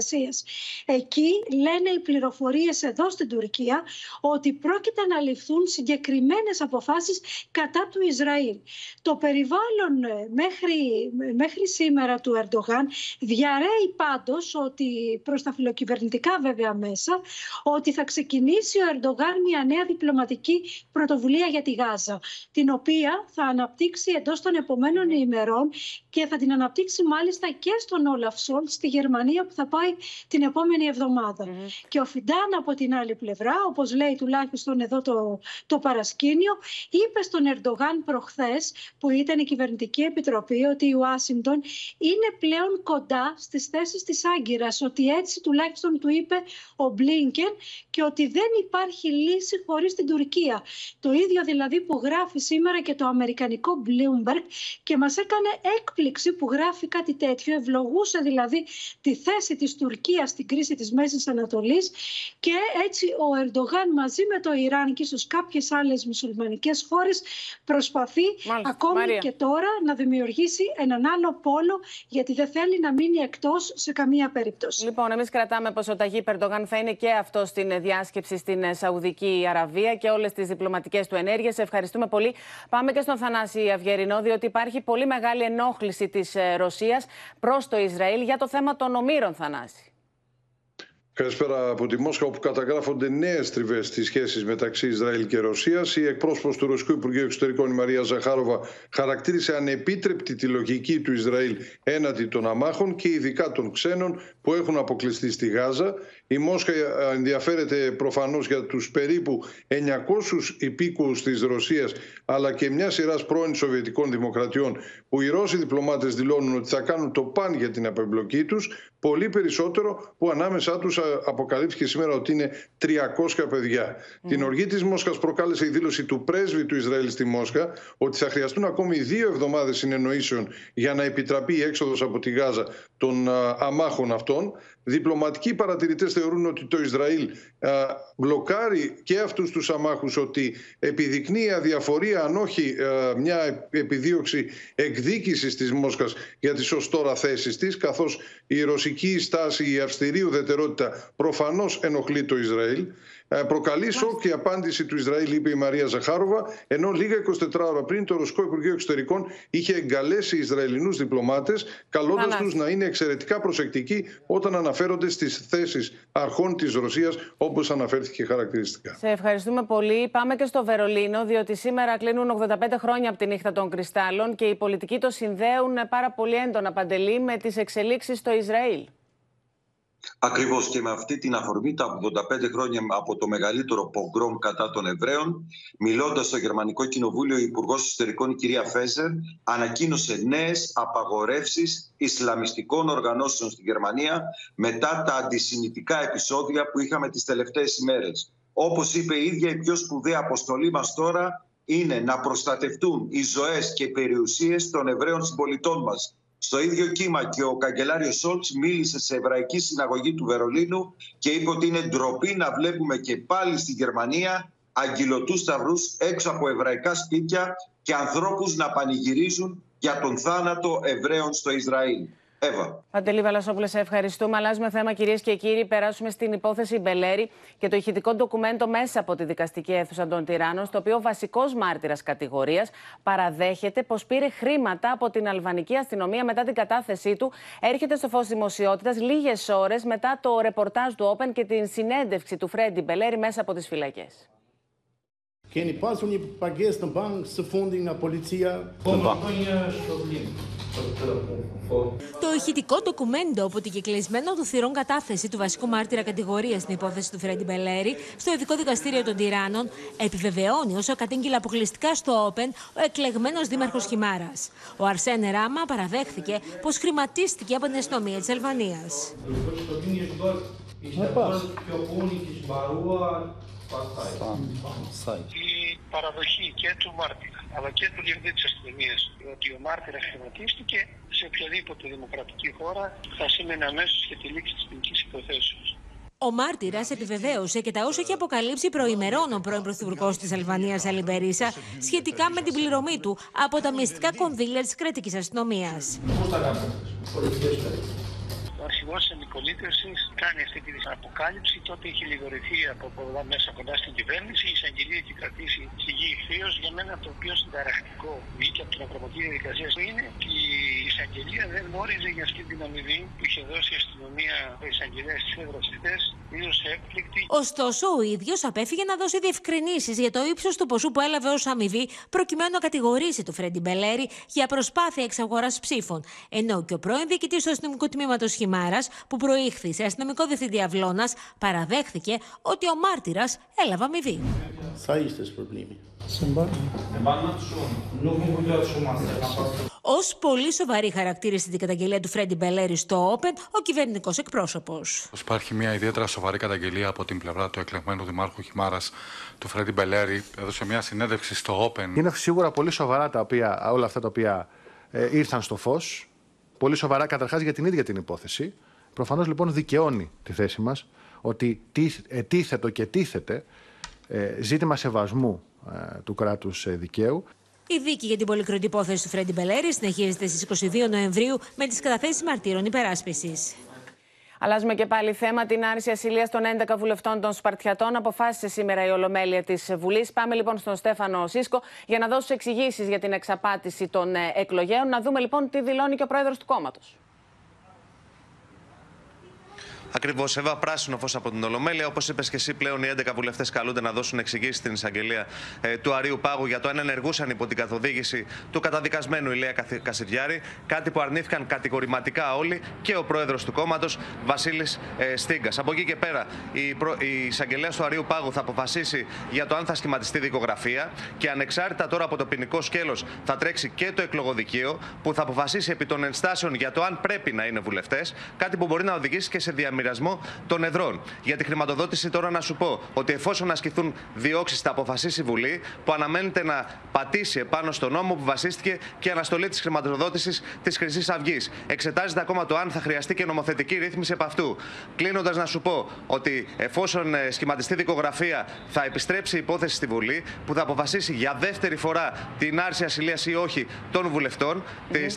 Εκεί λένε οι πληροφορίες εδώ στην Τουρκία ότι πρόκειται να ληφθούν συγκεκριμένες αποφάσεις κατά του Ισραήλ. Το περιβάλλον ε, μέχρι, μέχρι σήμερα του Ερντογάν διαρρέει πάντως ότι προς τα φιλοκυβερνητικά βέβαια μέσα ότι θα ξεκινήσει ο Ερντογάν μια νέα διπλωματική πρωτοβουλία για τη Γάζα την οποία θα αναπτύξει εντός των επομένων ημερών και θα την αναπτύξει μάλιστα και στον Όλαφ Σολτς στη Γερμανία που θα πάει την επόμενη εβδομάδα. Και ο Φιντάν από την άλλη πλευρά, όπως λέει τουλάχιστον εδώ το, το παρασκήνιο, είπε στον Ερντογάν προχθές, που ήταν η κυβερνητική επιτροπή, ότι η Ουάσιγκτον είναι πλέον κοντά στις θέσεις της Άγκυρας, ότι έτσι τουλάχιστον του είπε ο Μπλίνκεν και ότι δεν υπάρχει λύση χωρίς την Τουρκία. Το ίδιο δηλαδή που γράφει σήμερα και το αμερικανικό Bloomberg και μας έκανε έκπληξη που γράφει κάτι τέτοιο, ευλογούσε δηλαδή τη θέση της Τουρκίας στην κρίση της Μέσης Ανατολής και έτσι ο Ερντογάν μαζί με το Ιράν και ίσως κάποιες άλλες μουσουλμανικές χώρες προσπαθεί ακόμη και τώρα να δημιουργήσει έναν άλλο πόλο γιατί δεν θέλει να μείνει εκτός σε καμία περίπτωση. Λοιπόν, εμείς κρατάμε πως ο Ταγί Περντογάν θα είναι και αυτό στην διάσκεψη στην Σαουδική Αραβία και όλες τις διπλωματικές του ενέργειες. Ευχαριστούμε πολύ. Πάμε και στον Θανάση Αυγερινό, διότι υπάρχει πολύ μεγάλη ενόχληση της Ρωσίας προς το Ισραήλ για το θέμα των ομήρων Θανάση. Καλησπέρα από τη Μόσχα, όπου καταγράφονται νέες τριβές στις σχέσεις μεταξύ Ισραήλ και Ρωσίας. Η εκπρόσωπος του Ρωσικού Υπουργείου Εξωτερικών, η Μαρία Ζαχάροβα, χαρακτήρισε ανεπίτρεπτη τη λογική του Ισραήλ έναντι των αμάχων και ειδικά των ξένων που έχουν αποκλειστεί στη Γάζα. Η Μόσχα ενδιαφέρεται προφανώς για τους περίπου 900 υπήκουους της Ρωσίας αλλά και μια σειρά πρώην Σοβιετικών Δημοκρατιών που οι Ρώσοι διπλωμάτες δηλώνουν ότι θα κάνουν το παν για την απεμπλοκή τους πολύ περισσότερο που ανάμεσά τους αποκαλύφθηκε σήμερα ότι είναι 300 παιδιά. Την οργή της Μόσχας προκάλεσε η δήλωση του πρέσβη του Ισραήλ στη Μόσχα ότι θα χρειαστούν ακόμη δύο εβδομάδες συνεννοήσεων για να επιτραπεί η έξοδος από τη Γάζα των αμάχων αυτών. Διπλωματικοί παρατηρητές θεωρούν ότι το Ισραήλ μπλοκάρει και αυτούς τους αμάχους ότι επιδεικνύει αδιαφορία αν όχι μια επιδίωξη εκδίκησης της Μόσχας για τις ως τώρα θέσεις της καθώς η ρωσική στάση, η αυστηρή ουδετερότητα προφανώς ενοχλεί το Ισραήλ. Ε, προκαλεί σοκ η απάντηση του Ισραήλ, είπε η Μαρία Ζαχάροβα, ενώ λίγα 24 ώρα πριν το Ρωσικό Υπουργείο Εξωτερικών είχε εγκαλέσει Ισραηλινούς διπλωμάτες, καλώντας τους να είναι εξαιρετικά προσεκτικοί όταν αναφέρονται στις θέσεις αρχών της Ρωσίας, όπως αναφέρθηκε χαρακτηριστικά. Σε ευχαριστούμε πολύ. Πάμε και στο Βερολίνο, διότι σήμερα κλείνουν 85 χρόνια από τη νύχτα των κρυστάλλων και οι πολιτικοί το συνδέουν πάρα πολύ έντονα παντελή με τις εξελίξεις στο Ισραήλ. Ακριβώς και με αυτή την αφορμή τα 85 χρόνια από το μεγαλύτερο πογκρόμ κατά των Εβραίων, μιλώντας στο Γερμανικό Κοινοβούλιο, η Υπουργός Εσωτερικών, η κυρία Φέζερ, ανακοίνωσε νέες απαγορεύσεις Ισλαμιστικών οργανώσεων στη Γερμανία μετά τα αντισημιτικά επεισόδια που είχαμε τις τελευταίες ημέρες. Όπως είπε η ίδια, η πιο σπουδαία αποστολή μας τώρα είναι να προστατευτούν οι ζωές και οι περιουσίες των Εβραίων συμπολιτών μας στο ίδιο κύμα και ο καγκελάριος Σόλτς μίλησε σε εβραϊκή συναγωγή του Βερολίνου και είπε ότι είναι ντροπή να βλέπουμε και πάλι στη Γερμανία αγγυλωτούς σταυρούς έξω από εβραϊκά σπίτια και ανθρώπους να πανηγυρίζουν για τον θάνατο Εβραίων στο Ισραήλ. Εύα. Παντελή Βαλασόπουλε, σε ευχαριστούμε. Αλλάζουμε θέμα, κυρίες και κύριοι. Περάσουμε στην υπόθεση Μπελέρη και το ηχητικό ντοκουμέντο μέσα από τη δικαστική αίθουσα των Τυράννων, στο οποίο ο βασικός μάρτυρας κατηγορίας παραδέχεται πως πήρε χρήματα από την αλβανική αστυνομία μετά την κατάθεσή του. Έρχεται στο φως δημοσιότητας λίγες ώρες μετά το ρεπορτάζ του Open και την συνέντευξη του Φρέντι Μπελέρη μέσα από τις φυλακές. Keni pasur një pagesë në bankë së fundi nga policia? Po, më një shpërblim. Το ηχητικό ντοκουμέντο από την κυκλισμένο του θυρών κατάθεση του βασικού μάρτυρα κατηγορία στην υπόθεση του Φρέντι Μπελέρη στο Ειδικό Δικαστήριο των Τυράννων επιβεβαιώνει όσο κατήγγειλε αποκλειστικά στο Open ο εκλεγμένος δήμαρχος Χιμάρας. Ο Αρσένε Ράμα παραδέχθηκε πως χρηματίστηκε από την αστυνομία της Αλβανίας. Η παραδοχή και του μάρτυρα αλλά και του διευθυντή της αστυνομίας ότι ο μάρτυρας χρηματίστηκε σε οποιαδήποτε δημοκρατική χώρα θα σήμαινε αμέσως και τη λήξη της ποινικής υποθέσεως. Ο μάρτυρας επιβεβαίωσε και τα όσα έχει αποκαλύψει προημερών ο πρώην Πρωθυπουργός της Αλβανίας Αλιμπερίσα σχετικά με την πληρωμή του από τα μυστικά κονδύλια της κρατικής αστυνομίας. Πώς τα κάνετε, ο αρχηγός της αντιπολίτευση κάνει αυτή την αποκάλυψη. Τότε έχει λιγορηθεί από πολλά μέσα κοντά στην κυβέρνηση. Η εισαγγελία έχει κρατήσει σιγή ευθείω. Για μένα το πιο συνταρακτικό βγήκε από την ακροματική διαδικασία είναι ότι η εισαγγελία δεν γνώριζε για αυτή την αμοιβή που είχε δώσει η αστυνομία ο εισαγγελέα τη ευρωστητές. έκπληκτη. Ωστόσο, ο ίδιος απέφυγε να δώσει διευκρινήσεις για το ύψος του ποσού που έλαβε ως αμοιβή προκειμένου να κατηγορήσει τον Φρέντι Μπελέρη για προσπάθεια εξαγοράς ψήφων. Ενώ και ο πρώην διοικητής του αστυνομικού τμήματος Χιμάρας, που προήχθη σε αστυνομικό διευθυντή Αυλώνας, παραδέχθηκε ότι ο μάρτυρας έλαβε αμοιβή. Ω πολύ σοβαρή χαρακτήρισε την καταγγελία του Φρέντι Μπελέρη στο Open ο κυβερνητικός εκπρόσωπος. Υπάρχει μια ιδιαίτερα σοβαρή καταγγελία από την πλευρά του εκλεγμένου δημάρχου Χιμάρας, του Φρέντι Μπελέρη. Έδωσε μια συνέντευξη στο Open. Είναι σίγουρα πολύ σοβαρά τα οποία, όλα αυτά τα οποία ε, ήρθαν στο φως. Πολύ σοβαρά καταρχάς για την ίδια την υπόθεση. Προφανώς λοιπόν δικαιώνει τη θέση μας ότι ετίθετο και τίθεται ε, ζήτημα σεβασμού ε, του κράτους ε, δικαίου. Η δίκη για την πολυκροτή υπόθεση του Φρέντι Μπελέρη συνεχίζεται στις 22 Νοεμβρίου με τις καταθέσεις μαρτύρων υπεράσπισης. Αλλάζουμε και πάλι θέμα. Την άρση ασυλίας των 11 βουλευτών των Σπαρτιατών αποφάσισε σήμερα η Ολομέλεια της Βουλής. Πάμε λοιπόν στον Στέφανο Σίσκο για να δώσει εξηγήσεις για την εξαπάτηση των εκλογέων. Να δούμε λοιπόν τι δηλώνει και ο πρόεδρος του κόμματος. Ακριβώς, Εύα, πράσινο φως από την Ολομέλεια. Όπως είπες και εσύ, πλέον οι 11 βουλευτές καλούνται να δώσουν εξηγήσεις στην εισαγγελία ε, του Αρίου Πάγου για το αν ενεργούσαν υπό την καθοδήγηση του καταδικασμένου Ηλία Κασιδιάρη. Κάτι που αρνήθηκαν κατηγορηματικά όλοι και ο πρόεδρος του κόμματος, Βασίλης ε, Στίγκας. Από εκεί και πέρα, η, προ... η εισαγγελέα του Αρίου Πάγου θα αποφασίσει για το αν θα σχηματιστεί δικογραφία και ανεξάρτητα τώρα από το ποινικό σκέλος θα τρέξει και το εκλογοδικείο που θα αποφασίσει επί των ενστάσεων για το αν πρέπει να είναι βουλευτές. Κάτι που μπορεί να οδηγήσει και σε διαμετρήσει μοιρασμό των εδρών. Για τη χρηματοδότηση τώρα να σου πω ότι εφόσον ασκηθούν διώξεις θα αποφασίσει η Βουλή που αναμένεται να πατήσει επάνω στο νόμο που βασίστηκε και αναστολή της χρηματοδότησης της Χρυσής Αυγής. Εξετάζεται ακόμα το αν θα χρειαστεί και νομοθετική ρύθμιση επ' αυτού. Κλείνοντας να σου πω ότι εφόσον ε, σχηματιστεί δικογραφία θα επιστρέψει η υπόθεση στη Βουλή που θα αποφασίσει για δεύτερη φορά την άρση ασυλίας ή όχι των βουλευτών,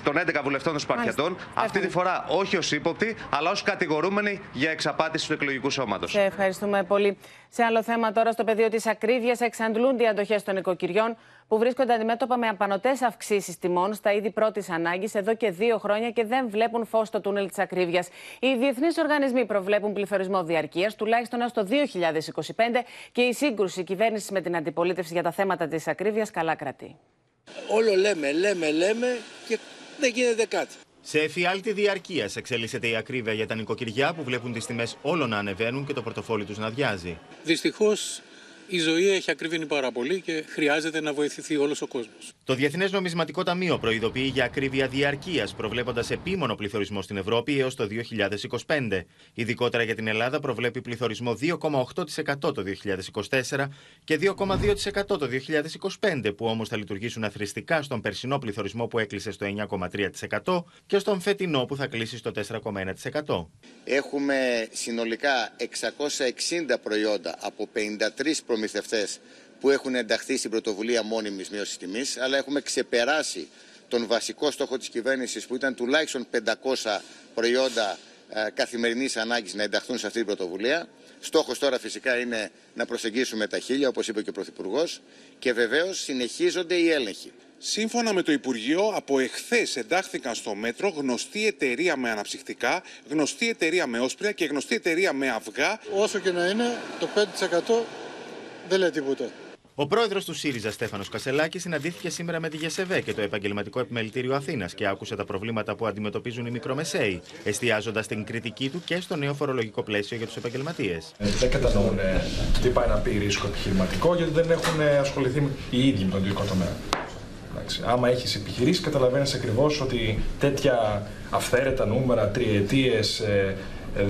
των 11 βουλευτών των Σπαρτιατών. Αυτή τη φορά όχι ως ύποπτη, αλλά ως κατηγορούμενοι για εξαπάτηση του εκλογικού σώματος. Σε ευχαριστούμε πολύ. Σε άλλο θέμα τώρα, στο πεδίο της ακρίβειας, εξαντλούνται οι αντοχές των οικοκυριών που βρίσκονται αντιμέτωπα με απανοτές αυξήσεις τιμών στα είδη πρώτης ανάγκης εδώ και δύο χρόνια και δεν βλέπουν φως στο τούνελ της ακρίβειας. Οι διεθνείς οργανισμοί προβλέπουν πληθωρισμό διαρκείας τουλάχιστον έως το 2025 και η σύγκρουση κυβέρνησης με την αντιπολίτευση για τα θέματα της ακρίβειας καλά κρατεί. Όλο λέμε, λέμε, λέμε και δεν γίνεται κάτι. Σε εφιάλτη διαρκείας εξελίσσεται η ακρίβεια για τα νοικοκυριά που βλέπουν τις τιμές όλο να ανεβαίνουν και το πορτοφόλι τους να αδειάζει. Δυστυχώς η ζωή έχει ακριβήνει πάρα πολύ και χρειάζεται να βοηθηθεί όλος ο κόσμος. Το Διεθνές Νομισματικό Ταμείο προειδοποιεί για ακρίβεια διαρκείας, προβλέποντας επίμονο πληθωρισμό στην Ευρώπη έως το 2025. Ειδικότερα για την Ελλάδα προβλέπει πληθωρισμό 2,8% το 2024 και 2,2% το 2025, που όμως θα λειτουργήσουν αθρηστικά στον περσινό πληθωρισμό που έκλεισε στο 9,3% και στον φετινό που θα κλείσει στο 4,1%. Έχουμε συνολικά 660 προϊόντα από 53 προμηθευτέ που έχουν ενταχθεί στην πρωτοβουλία μόνιμης μείωσης τιμής, αλλά έχουμε ξεπεράσει τον βασικό στόχο της κυβέρνησης που ήταν τουλάχιστον 500 προϊόντα ε, καθημερινής ανάγκης να ενταχθούν σε αυτή την πρωτοβουλία. Στόχος τώρα φυσικά είναι να προσεγγίσουμε τα χίλια, όπως είπε και ο Πρωθυπουργός, και βεβαίως συνεχίζονται οι έλεγχοι. Σύμφωνα με το Υπουργείο, από εχθές εντάχθηκαν στο μέτρο γνωστή εταιρεία με αναψυχτικά, γνωστή εταιρεία με όσπρια και γνωστή εταιρεία με αυγά. Όσο και να είναι, το 5% δεν λέει τίποτα. Ο πρόεδρος του ΣΥΡΙΖΑ, Στέφανος Κασελάκης, συναντήθηκε σήμερα με τη ΓΕΣΕΒΕ και το Επαγγελματικό Επιμελητήριο Αθήνας και άκουσε τα προβλήματα που αντιμετωπίζουν οι μικρομεσαίοι, εστιάζοντας την κριτική του και στο νέο φορολογικό πλαίσιο για τους επαγγελματίες. Ε, δεν κατανοούν ε, τι πάει να πει ρίσκο επιχειρηματικό, γιατί δεν έχουν ε, ασχοληθεί οι ίδιοι με τον ιδιωτικό τομέα. Εντάξει. Άμα έχεις επιχειρήσεις, καταλαβαίνεις ακριβώς ότι τέτοια αυθαίρετα νούμερα, τριετίες, 10.920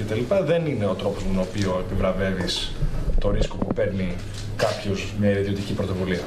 κτλ. δεν είναι ο τρόπος με τον οποίο επιβραβεύεις το ρίσκο που παίρνει κάποιος μια ιδιωτική πρωτοβουλία.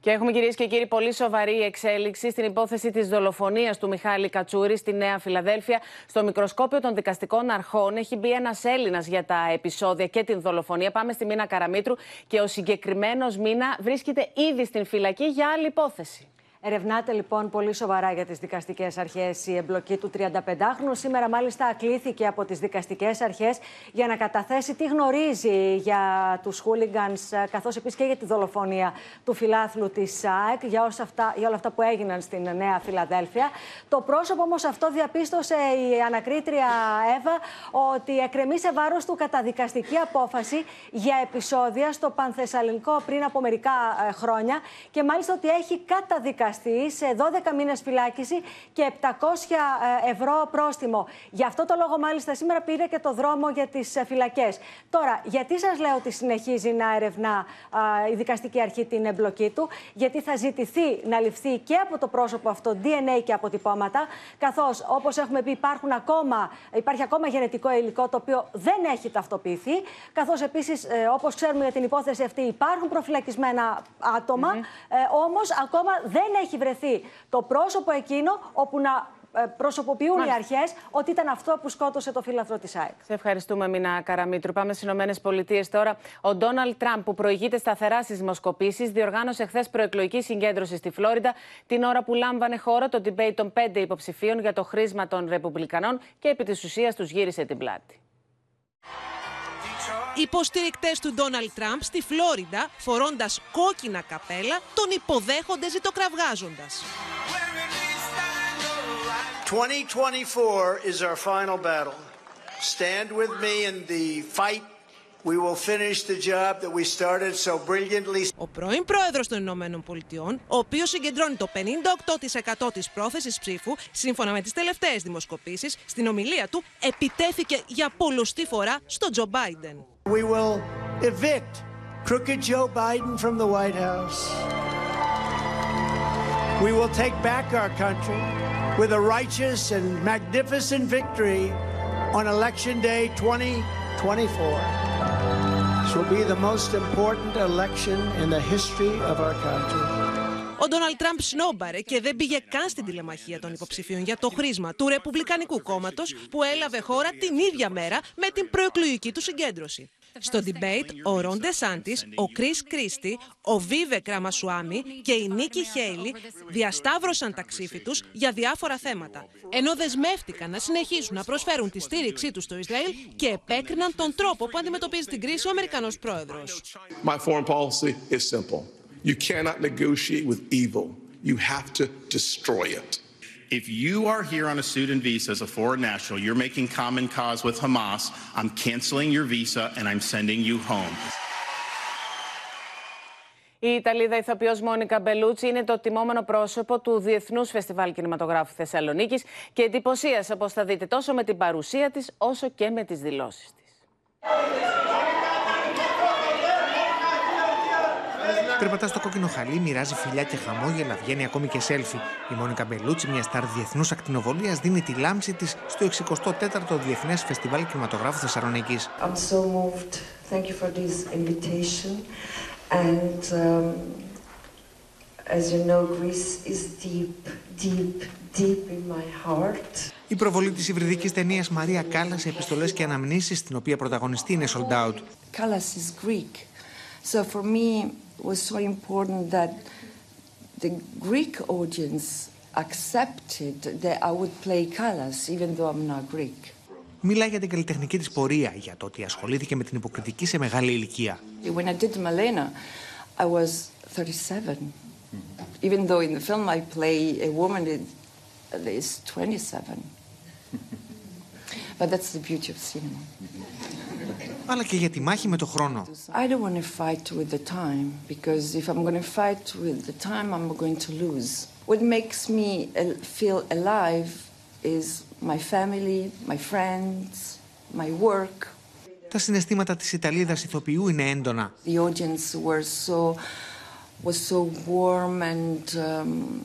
Και έχουμε κυρίες και κύριοι πολύ σοβαρή εξέλιξη στην υπόθεση της δολοφονίας του Μιχάλη Κατσούρη στη Νέα Φιλαδέλφια. Στο μικροσκόπιο των δικαστικών αρχών έχει μπει ένας Έλληνας για τα επεισόδια και την δολοφονία. Πάμε στη Μίνα Καραμίτρου και ο συγκεκριμένος Μίνα βρίσκεται ήδη στην φυλακή για άλλη υπόθεση. Ερευνάται λοιπόν πολύ σοβαρά για τις δικαστικές αρχές η εμπλοκή του 35χρονου. Σήμερα, μάλιστα, ακλήθηκε από τις δικαστικές αρχές για να καταθέσει τι γνωρίζει για τους χούλιγκανς, καθώς επίσης και για τη δολοφονία του φιλάθλου της ΑΕΚ, για, αυτά, για όλα αυτά που έγιναν στην Νέα Φιλαδέλφια. Το πρόσωπο όμως αυτό διαπίστωσε η ανακρίτρια Εύα ότι εκκρεμεί σε βάρος του καταδικαστική απόφαση για επεισόδια στο Πανθεσσαλινικό πριν από μερικά ε, χρόνια και μάλιστα ότι έχει καταδικαστεί σε 12 μήνες φυλάκιση και 700 ε, ευρώ πρόστιμο. Γι' αυτό το λόγο, μάλιστα, σήμερα πήρε και το δρόμο για τις ε, φυλακές. Τώρα, γιατί σας λέω ότι συνεχίζει να ερευνά η δικαστική αρχή την εμπλοκή του, Γιατί θα ζητηθεί να ληφθεί και από το πρόσωπο αυτό DNA και αποτυπώματα, καθώς όπως έχουμε πει, υπάρχουν ακόμα, υπάρχει ακόμα γενετικό υλικό το οποίο δεν έχει ταυτοποιηθεί. Καθώς επίσης, ε, όπως ξέρουμε για την υπόθεση αυτή, υπάρχουν προφυλακισμένα άτομα, όμως ακόμα δεν έχει βρεθεί το πρόσωπο εκείνο όπου να ε, προσωποποιούν Μάλιστα. οι αρχές ότι ήταν αυτό που σκότωσε το φίλαθρο της ΑΕΚ. Σε ευχαριστούμε, Μίνα Καραμίτρου. Πάμε στις Ηνωμένες Πολιτείες τώρα. Ο Ντόναλτ Τραμπ, που προηγείται σταθερά στις δημοσκοπήσεις, διοργάνωσε χθες προεκλογική συγκέντρωση στη Φλόριντα την ώρα που λάμβανε χώρα το debate των πέντε υποψηφίων για το χρήσμα των Ρεπουμπλικανών και επί της ουσίας τους γύρισε την πλάτη. Οι υποστηρικτές του Ντόναλτ Τραμπ στη Φλόριντα, φορώντας κόκκινα καπέλα, τον υποδέχονται ζητοκραυγάζοντας. 2024 is our final battle. Stand with me in the fight We will finish the job that we started so brilliantly. Ο πρώην πρόεδρος των Ηνωμένων Πολιτειών, ο οποίος συγκεντρώνει το 58% της πρόθεσης ψήφου, σύμφωνα με τις τελευταίες δημοσκοπήσεις, στην ομιλία του επιτέθηκε για πολλωστή φορά στον Τζο Μπάιντεν. We will evict crooked Joe Biden from the White House. We will take back our country with a righteous and magnificent victory on Election Day 2024. This will be the most important election in the history of our country. Ο Ντόναλτ Τραμπ σνόμπαρε και δεν πήγε καν στην τηλεμαχία των υποψηφίων για το χρήσμα του Ρεπουμπλικανικού κόμματος που έλαβε χώρα την ίδια μέρα με την προεκλογική του συγκέντρωση. Στο debate, ο Ρον Ντεσάντη, ο Κρι Κρίστη, ο Βίβε Κραμασουάμι και η Νίκη Χέιλι διασταύρωσαν τα ξύφη τους για διάφορα θέματα. Ενώ δεσμεύτηκαν να συνεχίσουν να προσφέρουν τη στήριξή τους στο Ισραήλ και επέκριναν τον τρόπο που αντιμετωπίζει την κρίση ο Αμερικανός πρόεδρος. My foreign policy is simple. You cannot negotiate with evil. You have to destroy it. If you are here on a student visa as a foreign national, you're making common cause with Hamas, I'm canceling your visa and I'm sending you home. Η Ιταλίδα ηθοποιός Μόνικα Μπελούτσι είναι το τιμόμενο πρόσωπο του Διεθνούς Φεστιβάλ Κινηματογράφου Θεσσαλονίκης και εντυπωσίασε, όπως θα δείτε, τόσο με την παρουσία της όσο και με τις δηλώσεις της. Περπατά στο κόκκινο χαλί, μοιράζει φιλιά και χαμόγελα, βγαίνει ακόμη και σέλφι. Η Μόνικα Μπελούτσι, μια στάρ διεθνούς ακτινοβολίας, δίνει τη λάμψη της στο 64ο Διεθνές Φεστιβάλ Κινηματογράφου Θεσσαλονίκης. I'm so moved. Thank you for this invitation. And um, as you know, Greece is deep, deep, deep in my heart. Η προβολή της υβριδικής ταινίας Μαρία Κάλλας σε επιστολές και αναμνήσεις, στην οποία πρωταγωνιστή είναι sold out. Callas is Greek. So for me, it was so important that the Greek audience accepted that I would play Callas, even though I'm not Greek. Μιλά για την καλλιτεχνική της πορεία, για το ότι ασχολήθηκε με την υποκριτική σε μεγάλη ηλικία. When I did Malena, I was 37. Even though in the film I play a woman that is 27. But that's the beauty of cinema. Αλλά και για τη μάχη με το χρόνο. I don't want to fight with the time because if I'm going to fight with the time, I'm going to lose. What makes me uh, feel alive is my family, my friends, my work. Τα συναισθήματα της Ιταλίδας ηθοποιού είναι έντονα. The audience were so, was so warm and um,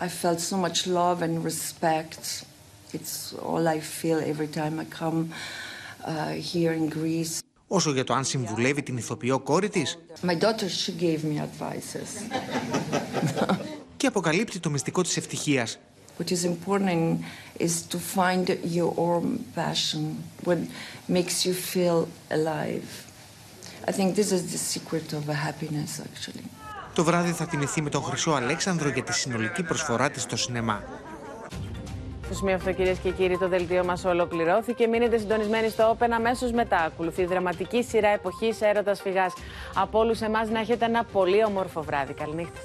I felt so much love and respect. It's all I feel every time I come uh, here in Greece. Όσο για το αν συμβουλεύει την ηθοποιό κόρη της My daughter, she gave me advices. και αποκαλύπτει το μυστικό της ευτυχίας. What is important is to find your own passion, what makes you feel alive. I think this is the secret of happiness, actually. Το βράδυ θα τιμηθεί με τον Χρυσό Αλέξανδρο για τη συνολική προσφορά της στο σινεμά. Στο σημείο αυτό, κυρίε και κύριοι, το δελτίο μας ολοκληρώθηκε. Μείνετε συντονισμένοι στο Open αμέσως μετά. Ακολουθεί η δραματική σειρά εποχής έρωτας φυγάς. Από όλους εμάς να έχετε ένα πολύ όμορφο βράδυ. Καληνύχτα.